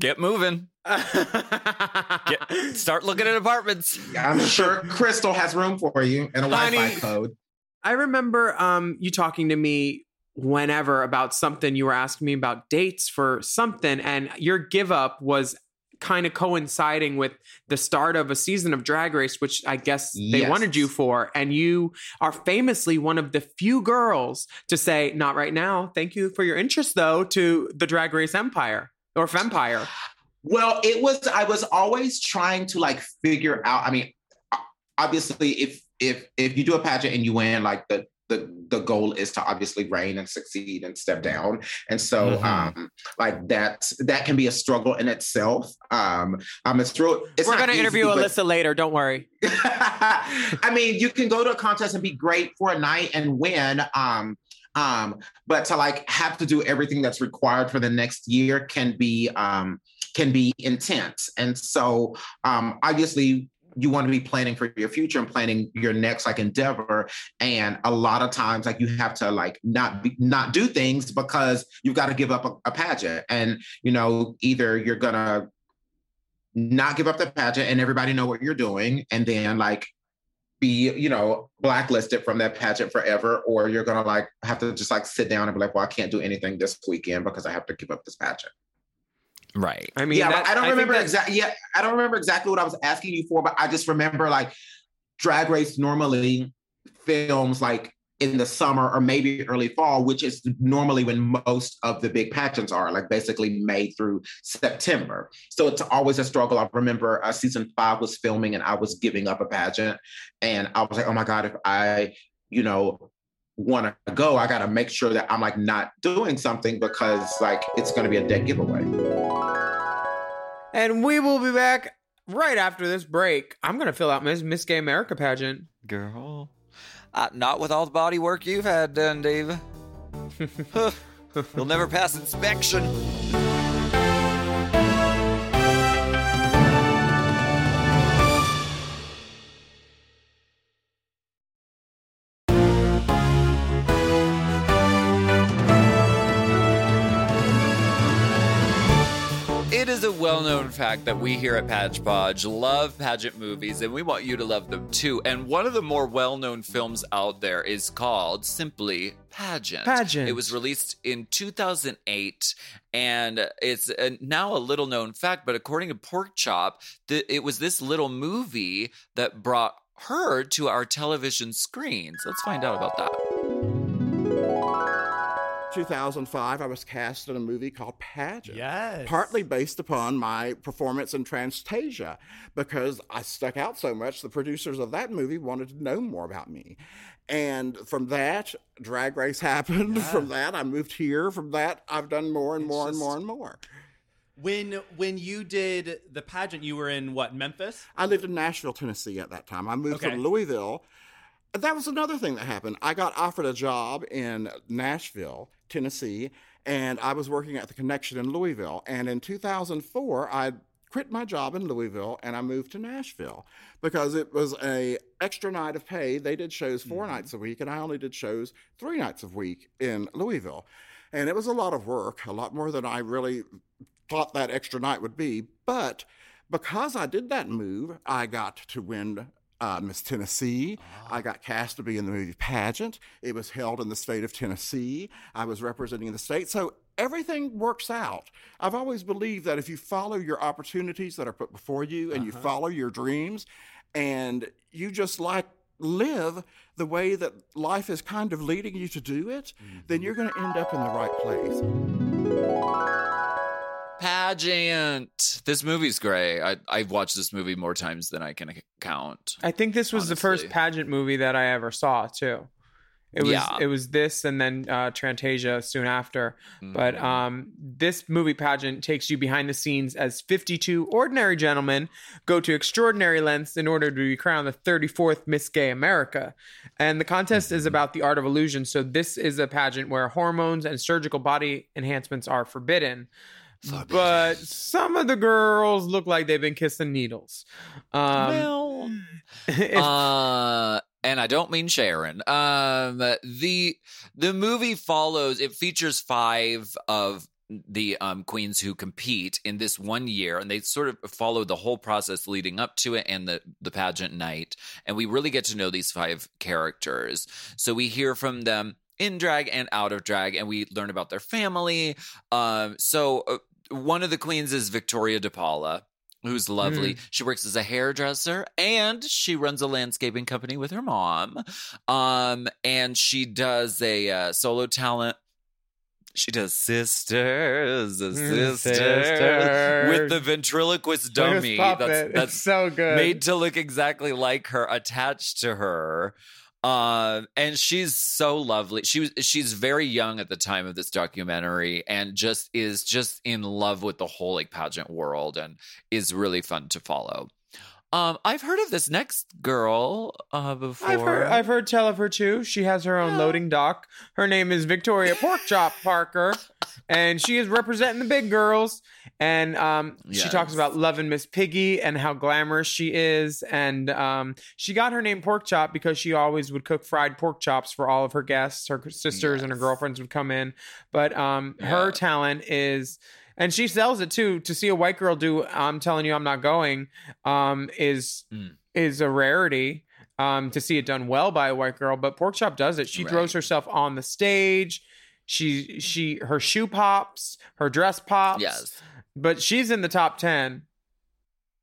B: Get moving. Get, start looking at apartments.
E: I'm sure Crystal has room for you and a Wi-Fi code.
A: I remember um, you talking to me whenever about something. You were asking me about dates for something, and your give up was kind of coinciding with the start of a season of Drag Race, which I guess they
E: Yes.
A: wanted you for. And you are famously one of the few girls to say, "Not right now. Thank you for your interest, though, to the Drag Race Empire or Fempire."
E: Well, it was. I was always trying to like figure out. I mean, obviously, if if if you do a pageant and you win, like the the the goal is to obviously reign and succeed and step down. And so,
B: Mhm.
E: um, like that that can be a struggle in itself. Um, um, it's real. It's
A: We're going to interview
E: but-
A: Alyssa later. Don't worry.
E: I mean, you can go to a contest and be great for a night and win. Um, um, but to like have to do everything that's required for the next year can be um, can be intense. And so um, obviously you want to be planning for your future and planning your next like endeavor. And a lot of times like you have to like not be, not do things because you've got to give up a, a pageant. And you know, either you're gonna not give up the pageant and everybody know what you're doing and then like be you know blacklisted from that pageant forever or you're gonna like have to just like sit down and be like well i can't do anything this weekend because i have to give up this pageant
B: Right.
A: I mean,
E: yeah
A: that-
E: i don't
A: think
E: remember exactly yeah i don't remember exactly what i was asking you for but i just remember like drag race normally films like in the summer or maybe early fall which is normally when most of the big pageants are like basically may through september so it's always a struggle i remember uh, season five was filming and i was giving up a pageant and i was like oh my god if i you know want to go i got to make sure that i'm like not doing something because like it's going to be a dead giveaway
A: And we will be back right after this break. I'm going to fill out Miss Miss Gay America pageant.
B: Girl. Uh, not with all the body work you've had done, Dave. You'll never pass inspection. Known fact that we here at Patch Podge love pageant movies and we want you to love them too. And one of the more well known films out there is called simply Pageant.
A: Pageant.
B: It was released in 2008 and it's a, now a little known fact, but according to Pork Chop, th- it was this little movie that brought her to our television screens. Let's find out about that.
F: 2005, I was cast in a movie called Pageant.
G: Yes.
F: Partly based upon my performance in Trantasia, because I stuck out so much, the producers of that movie wanted to know more about me. And from that, Drag Race happened. From that, I moved here. From that, I've done more and
G: It's
F: more and more and more.
G: When when you did the pageant, you were in what Memphis?
F: I lived in Nashville, Tennessee at that time. I moved
G: Okay.
F: from Louisville. That was another thing that happened. I got offered a job in Nashville, Tennessee, and I was working at the Connection in Louisville. And in 2004, I quit my job in Louisville and I moved to Nashville because it was a extra night of pay. They did shows 4 mm-hmm. nights a week, and I only did shows three nights a week in Louisville. And it was a lot of work, a lot more than I really thought that extra night would be. But because I did that move, I got to win uh, Miss Tennessee. I got cast to be in the movie pageant. It was held in the state of Tennessee. I was representing the state. So everything works out. I've always believed that if you follow your opportunities that are put before you and you
B: Uh-huh.
F: follow your dreams and you just like live the way that life is kind of leading you to do it, then you're going to end up in the right place.
B: Pageant. This movie's great. I, I've watched this movie more times than I can count.
A: I think this was the first pageant movie that I ever saw too. It was
B: Yeah.
A: it was this and then uh, Trantasia soon after. But
B: Mhm.
A: um, this movie pageant takes you behind the scenes as 52 ordinary gentlemen go to extraordinary lengths in order to be crowned the 34th Miss Gay America. And the contest is about the art of illusion. So this is a pageant where hormones and surgical body enhancements are forbidden. But some of the girls look like they've been kissing needles. Um,
B: well, uh, and I don't mean Sharon. Um, the the movie follows. It features five of the um, queens who compete in this one year, and they sort of follow the whole process leading up to it and the the pageant night. And we really get to know these five characters. So we hear from them in drag and out of drag, and we learn about their family. Um, so uh, one of the queens is Victoria DePaula who's lovely. She works as a hairdresser and she runs a landscaping company with her mom. Um, and she does a uh, solo talent. She does sisters, a
A: Mm,
B: sister
A: Sisters.
B: with the ventriloquist dummy. That's that's
A: so good.
B: made to look exactly like her, attached to her. Um, and she's so lovely. She was she's very young at the time of this documentary and just is just in love with the whole like pageant world and is really fun to follow. Um, I've heard of this next girl uh before.
A: I've heard, I've heard tell of her too. She has her own loading dock. Her name is Victoria Porkchop Parker, and she is representing the big girls. And um, she talks about loving Miss Piggy and how glamorous she is. And um, she got her name Porkchop because she always would cook fried pork chops for all of her guests. Her sisters and her girlfriends would come in, but um, her talent is. And she sells it too. To see a white girl do, I'm telling you, I'm not going. Um, is
B: Mm.
A: is a rarity um, to see it done well by a white girl, but Porkchop does it. She throws herself on the stage. She she her shoe pops, her dress pops.
B: Yes.
A: but she's in the top ten.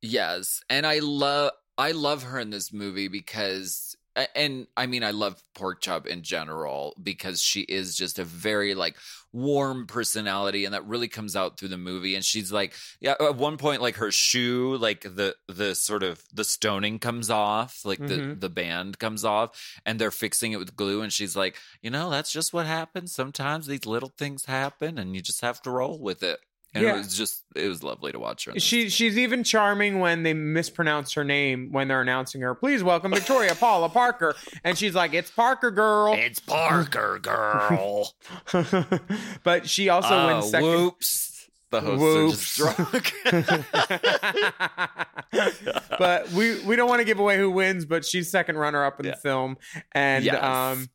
B: Yes, and I love I love her in this movie because and I mean I love Pork Chop in general because she is just a very like warm personality and that really comes out through the movie and she's like yeah at one point like her shoe like the the sort of the stoning comes off like the
A: Mhm.
B: the band comes off and they're fixing it with glue and she's like you know that's just what happens sometimes these little things happen and you just have to roll with it and
A: Yeah.
B: it was just it was lovely to watch her.
A: She she's even charming when they mispronounce her name when they're announcing her. Please welcome Victoria Paula Parker, and she's like, "It's Parker, girl."
B: It's Parker, girl.
A: but she also
B: oh,
A: wins second.
B: whoops. The hosts
A: Whoops.
B: are just drunk.
A: but we we don't want to give away who wins, but she's second runner up in
B: Yeah.
A: the film, and
B: Yes.
A: um,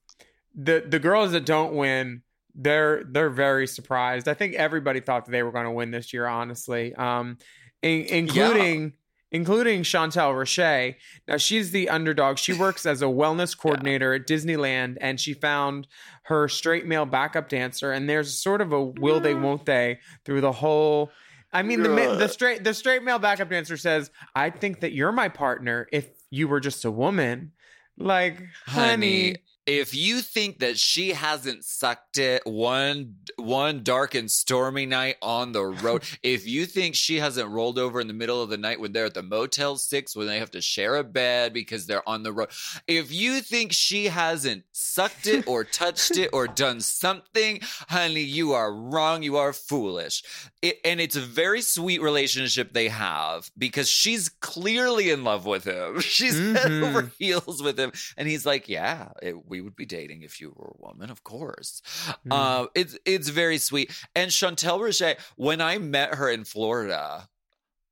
A: the the girls that don't win, they're they're very surprised. I think everybody thought that they were going to win this year, honestly, um, in, including. Including Chantel Roche. Now she's the underdog. She works as a wellness coordinator at Disneyland, and she found her straight male backup dancer. And there's sort of a will they, won't they through the whole I mean, the the straight the straight male backup dancer says, "I think that you're my partner if you were just a woman." Like, honey,
B: Honey, if you think that she hasn't sucked it one one dark and stormy night on the road, if you think she hasn't rolled over in the middle of the night when they're at the Motel 6 when they have to share a bed because they're on the road, if you think she hasn't sucked it or touched it or done something, honey, you are wrong, you are foolish. It, and it's a very sweet relationship they have because she's clearly in love with him. She's head
A: Mhm.
B: over heels with him and he's like yeah it, we would be dating if you were a woman of course
A: Mm.
B: uh, it's it's very sweet and chantel Roche, when i met her in florida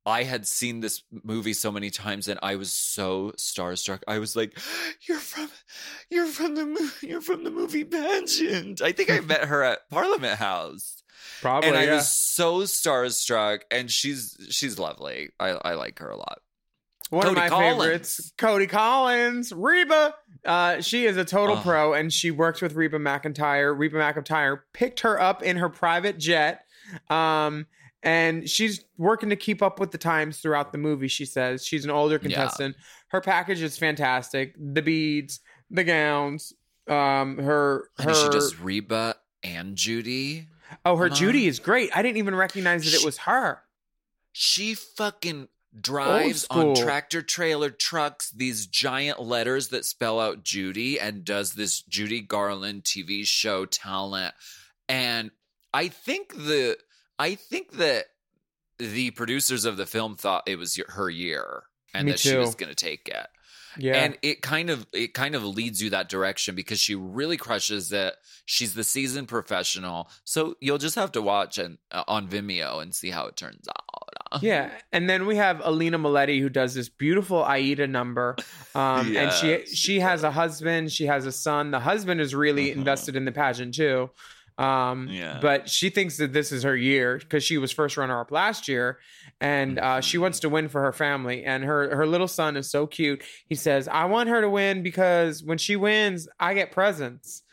B: I had seen this movie so many times and I was so starstruck. I was like, "You're from, you're from the, mo- you're from the movie Pageant." I think I met her at Parliament House,
A: probably.
B: and I
A: yeah.
B: was so starstruck. And she's she's lovely. I I like her a lot.
A: One
B: Cody
A: of my
B: Collins.
A: favorites, Cody Collins, Reba. Uh, she is a total
B: Oh.
A: pro, and she works with Reba McEntire. Reba McEntire picked her up in her private jet, um, and she's working to keep up with the times throughout the movie. She says she's an older
B: Yeah.
A: contestant. Her package is fantastic. The beads, the gowns, um, her
B: And
A: her
B: she does Reba and Judy.
A: oh her Judy is great. I didn't even recognize that it was her.
B: She fucking drives on tractor trailer trucks these giant letters that spell out Judy and does this Judy Garland TV show talent. And I think the I think that the producers of the film thought it was her year and
A: Me
B: that she was going to take it.
A: Yeah,
B: And it kind of it kind of leads you that direction because she really crushes it. She's the seasoned professional, so you'll just have to watch and uh, on Vimeo and see how it turns out.
A: Yeah, and then we have Alina Maletti who does this beautiful Aida number, um, and she
B: Yes,
A: she has a husband, she has a son. The husband is really
B: Uh-huh.
A: invested in the pageant too, um,
B: Yeah.
A: but she thinks that this is her year because she was first runner up last year, and uh, she wants to win for her family. And her her little son is so cute. He says, "I want her to win because when she wins, I get presents."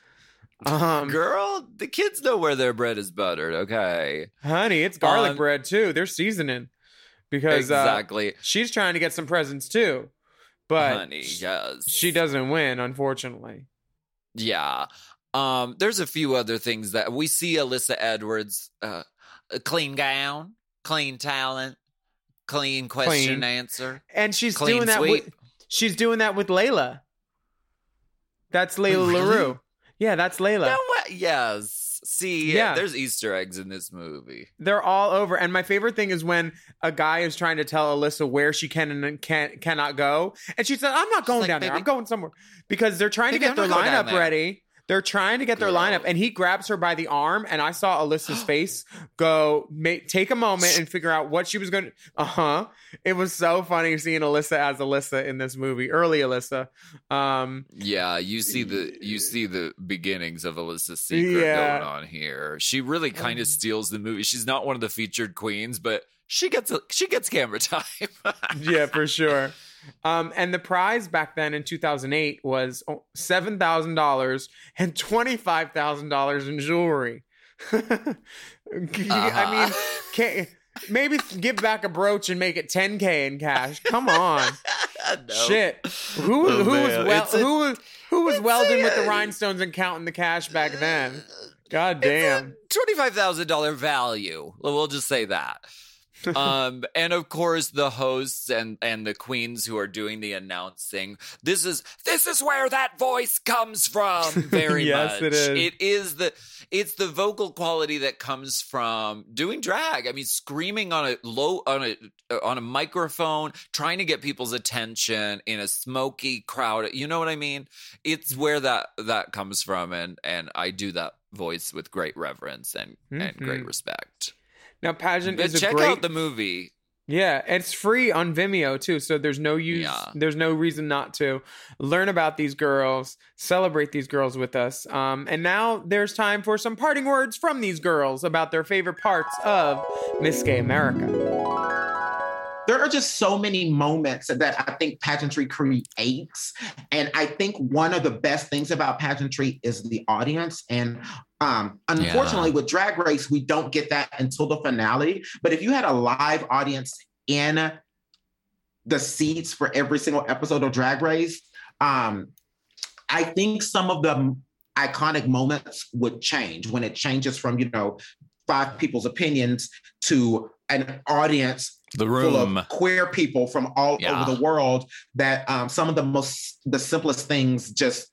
A: Um,
B: Girl, the kids know where their bread is buttered. Okay,
A: honey, it's garlic
B: Um,
A: bread too. They're seasoning because uh,
B: exactly,
A: she's trying to get some presents too, but
B: honey. Yes,
A: she doesn't win, unfortunately.
B: Yeah. Um, there's a few other things that we see Alyssa Edwards, uh, a clean gown, clean talent, clean question
A: Clean.
B: answer.
A: And she's
B: Clean
A: doing that.
B: sweep.
A: With, she's doing that with Layla. That's Layla
B: Really?
A: Larue. Yeah, that's Layla.
B: Yes. See,
A: Yeah.
B: there's Easter eggs in this movie.
A: They're all over. And my favorite thing is when a guy is trying to tell Alyssa where she can and can cannot go, and she said, "I'm not going
B: like,
A: down there. I'm going somewhere," because they're trying to
B: I'm
A: get their
B: not going
A: lineup ready. They're trying to get their lineup, and he grabs her by the arm, and I saw Alyssa's face go, take a moment and figure out what she was going to. Uh huh. It was so funny seeing Alyssa as Alyssa in this movie, early Alyssa. Um,
B: Yeah, you see the you see the beginnings of Alyssa's secret
A: Yeah.
B: going on here. She really kind of steals the movie. She's not one of the featured queens, but she gets a, she gets camera time.
A: yeah, for sure. Um, and the prize back then in 2008 was seven thousand dollars and twenty five thousand dollars in jewelry. I mean, can, maybe give back a brooch and make it 10k in cash. Come on,
B: No.
A: shit. Who
B: Oh,
A: who was
B: man.
A: well
B: It's a-
A: who was who was welding
B: a-
A: with the rhinestones and counting the cash back then? God damn.
B: twenty five thousand dollar value. We'll just say that. um, and of course the hosts and and the queens who are doing the announcing. This is this is where that voice comes from. Very
A: Yes,
B: much.
A: it is.
B: It is the it's the vocal quality that comes from doing drag. I mean, screaming on a low on a on a microphone, trying to get people's attention in a smoky crowd. You know what I mean? It's where that that comes from, and and I do that voice with great reverence and and great
A: Mhm.
B: respect.
A: Now pageant
B: But
A: is a
B: check
A: great
B: out the movie.
A: Yeah, it's free on Vimeo too, so there's no use
B: Yeah.
A: there's no reason not to learn about these girls, celebrate these girls with us. Um and now there's time for some parting words from these girls about their favorite parts of Miss Gay America.
E: There are just so many moments that I think pageantry creates. And I think one of the best things about pageantry is the audience. And um, unfortunately, with Drag Race, we don't get that until the finale. But if you had a live audience in the seats for every single episode of Drag Race, um, I think some of the iconic moments would change when it changes from, you know, five people's opinions to an audience
B: The
E: full of queer people from all
B: Yeah.
E: over the world that um, some of the most the simplest things just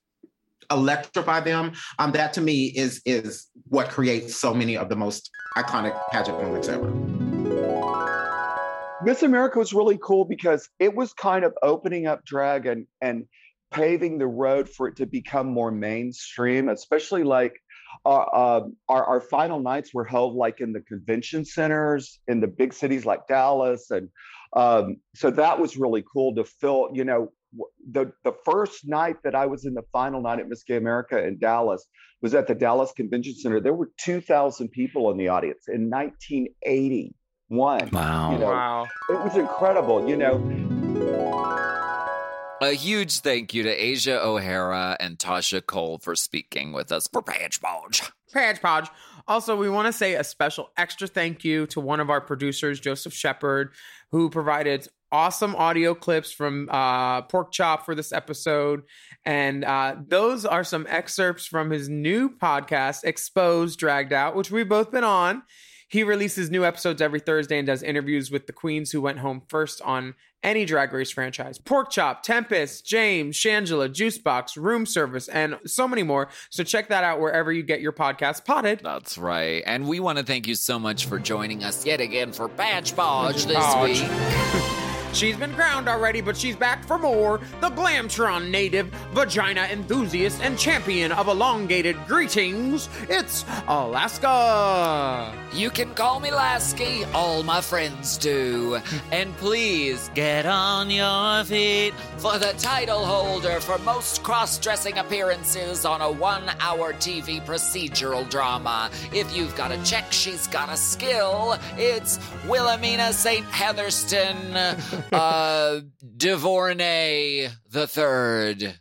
E: electrify them. Um, that to me is is what creates so many of the most iconic pageant moments ever.
D: Miss America was really cool because it was kind of opening up drag and, and paving the road for it to become more mainstream, especially like our, uh, our, our final nights were held like in the convention centers in the big cities like Dallas. And um, so that was really cool to fill, you know, the, the first night that I was in the final night at Miss Gay America in Dallas was at the Dallas Convention Center. There were 2,000 people in the audience in 1981.
B: Wow.
D: You know,
A: Wow.
D: it was incredible, you know.
B: A huge thank you to Asia O'Hara and Tasha Kohl for speaking with us for Page Bulge.
A: Page Podge. Also, we want to say a special extra thank you to one of our producers, Joseph Shepard, who provided awesome audio clips from uh, Pork Chop for this episode. And uh, those are some excerpts from his new podcast, Exposed Dragged Out, which we've both been on. He releases new episodes every Thursday and does interviews with the queens who went home first on any Drag Race franchise. Pork Chop, Tempest, James, Shangela, Juicebox, Room Service, and so many more. So check that out wherever you get your podcast potted.
B: That's right. And we want to thank you so much for joining us yet again for Batch Podge this week.
A: She's been crowned already, but she's back for more. The Glamtron native, vagina enthusiast, and champion of elongated greetings. It's Alaska.
B: You can call me Lasky, all my friends do. and please get on your feet for the title holder for most cross dressing appearances on a one hour TV procedural drama. If you've got a check, she's got a skill. It's Wilhelmina St. Heatherston uh, Devornay the Third.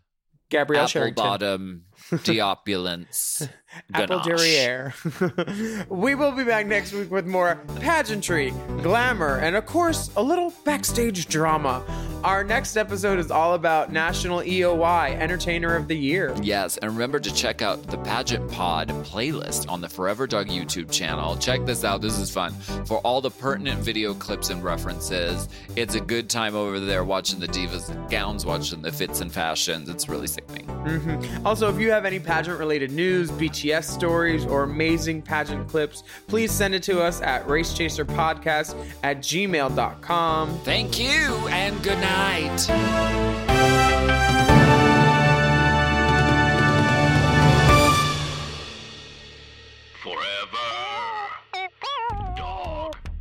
A: Gabrielle
B: Apple
A: Sherrington.
B: bottom, deopulence.
A: Apple derriere. we will be back next week with more pageantry, glamour, and of course, a little backstage drama. Our next episode is all about National EOY Entertainer of the Year.
B: Yes, and remember to check out the Pageant Pod playlist on the Forever Dog YouTube channel. Check this out, this is fun. For all the pertinent video clips and references, it's a good time over there watching the divas in gowns, watching the fits and fashions. It's really sickening.
A: Mhm. Also, if you have any pageant related news, BTS stories, or amazing pageant clips, please send it to us at racechaserpodcast at gmail.com.
B: Thank you and good night.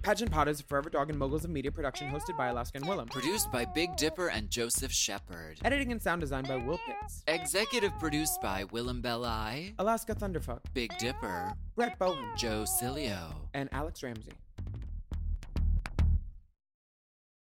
A: Pageant Pod is a Forever Dog and Moguls of Media production hosted by Alaska and Willam.
B: Produced by Big Dipper and Joseph Shepard.
A: Editing and sound design by Will Pitts.
B: Executive produced by Willam Belli,
A: Alaska Thunderfuck,
B: Big Dipper,
A: Brett Bowen,
B: Joe Cilio.
A: and Alex Ramsey.